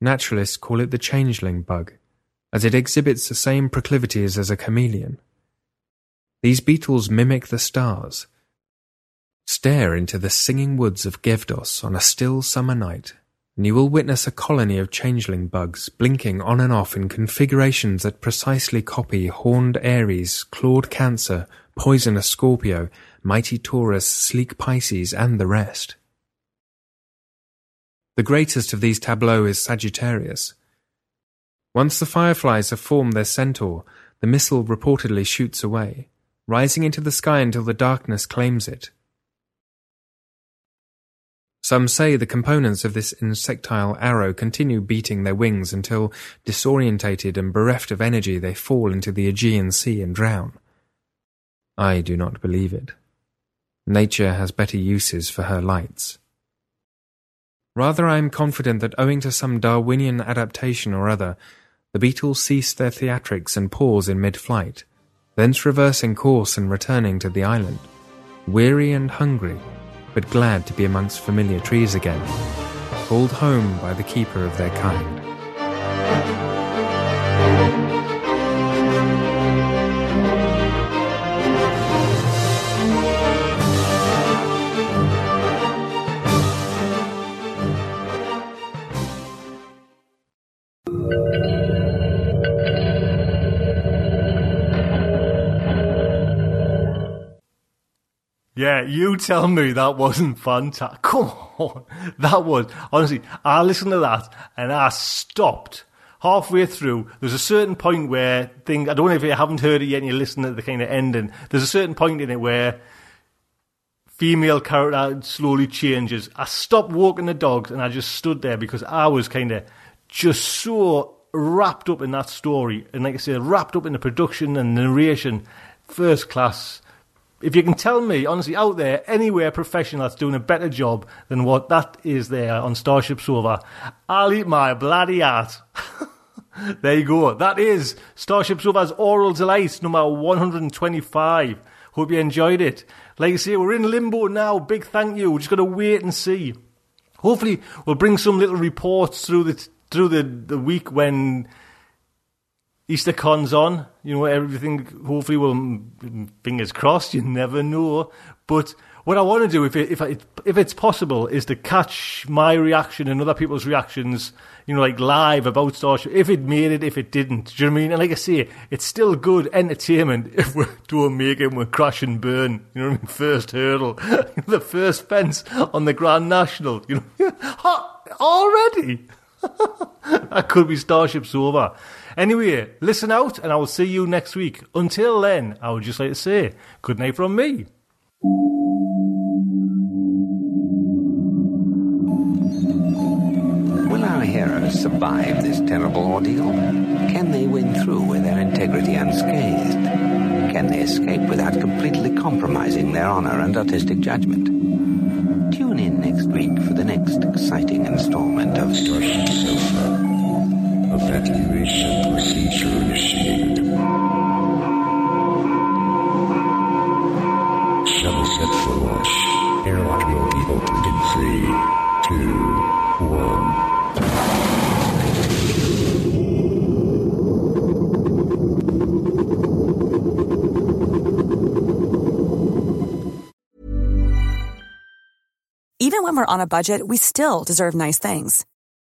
Naturalists call it the changeling bug, as it exhibits the same proclivities as a chameleon. These beetles mimic the stars. Stare into the singing woods of Gavdos on a still summer night, and you will witness a colony of changeling bugs blinking on and off in configurations that precisely copy horned Aries, clawed Cancer, poisonous Scorpio, mighty Taurus, sleek Pisces, and the rest. The greatest of these tableaux is Sagittarius. Once the fireflies have formed their centaur, the missile reportedly shoots away, rising into the sky until the darkness claims it. Some say the components of this insectile arrow continue beating their wings until, disorientated and bereft of energy, they fall into the Aegean Sea and drown. I do not believe it. Nature has better uses for her lights. Rather, I am confident that owing to some Darwinian adaptation or other, the beetles cease their theatrics and pause in mid flight, thence reversing course and returning to the island, weary and hungry, but glad to be amongst familiar trees again, called home by the keeper of their kind. Yeah, you tell me that wasn't fantastic. Come on. *laughs* That was, honestly, I listened to that and I stopped halfway through. There's a certain point where things, I don't know if you haven't heard it yet and you listen to the kind of ending. There's a certain point in it where female character slowly changes. I stopped walking the dogs and I just stood there because I was kind of just so wrapped up in that story. And like I said, wrapped up in the production and narration. First class if you can tell me, honestly, out there, anywhere professional that's doing a better job than what that is there on Starship Sofa, I'll eat my bloody heart. *laughs* there you go. That is Starship Sofa's Aural Delight, number 125. Hope you enjoyed it. Like I say, we're in limbo now. Big thank you. We're just going to wait and see. Hopefully, we'll bring some little reports through the through the, the week when Eastercon's on. You know, everything hopefully will, fingers crossed, you never know. But what I want to do, if, it, if, I, if it's possible, is to catch my reaction and other people's reactions, you know, like live about Starship, if it made it, if it didn't. Do you know what I mean? And like I say, it's still good entertainment *laughs* if we don't make it and we crash and burn. You know what I mean? First hurdle, *laughs* the first fence on the Grand National. You know, *laughs* already? that could be Starship Sofa. Anyway, listen out, and I will see you next week. Until then, I would just like to say good night from me. Will our heroes survive this terrible ordeal? Can they win through with their integrity unscathed? Can they escape without completely compromising their honor and artistic judgment? Tune in next week for the next exciting installment of Starship Sofa. Evacuation procedure initiated. Shuttle set for launch. Airlock will be opened in three, two, one. Even when we're on a budget, we still deserve nice things.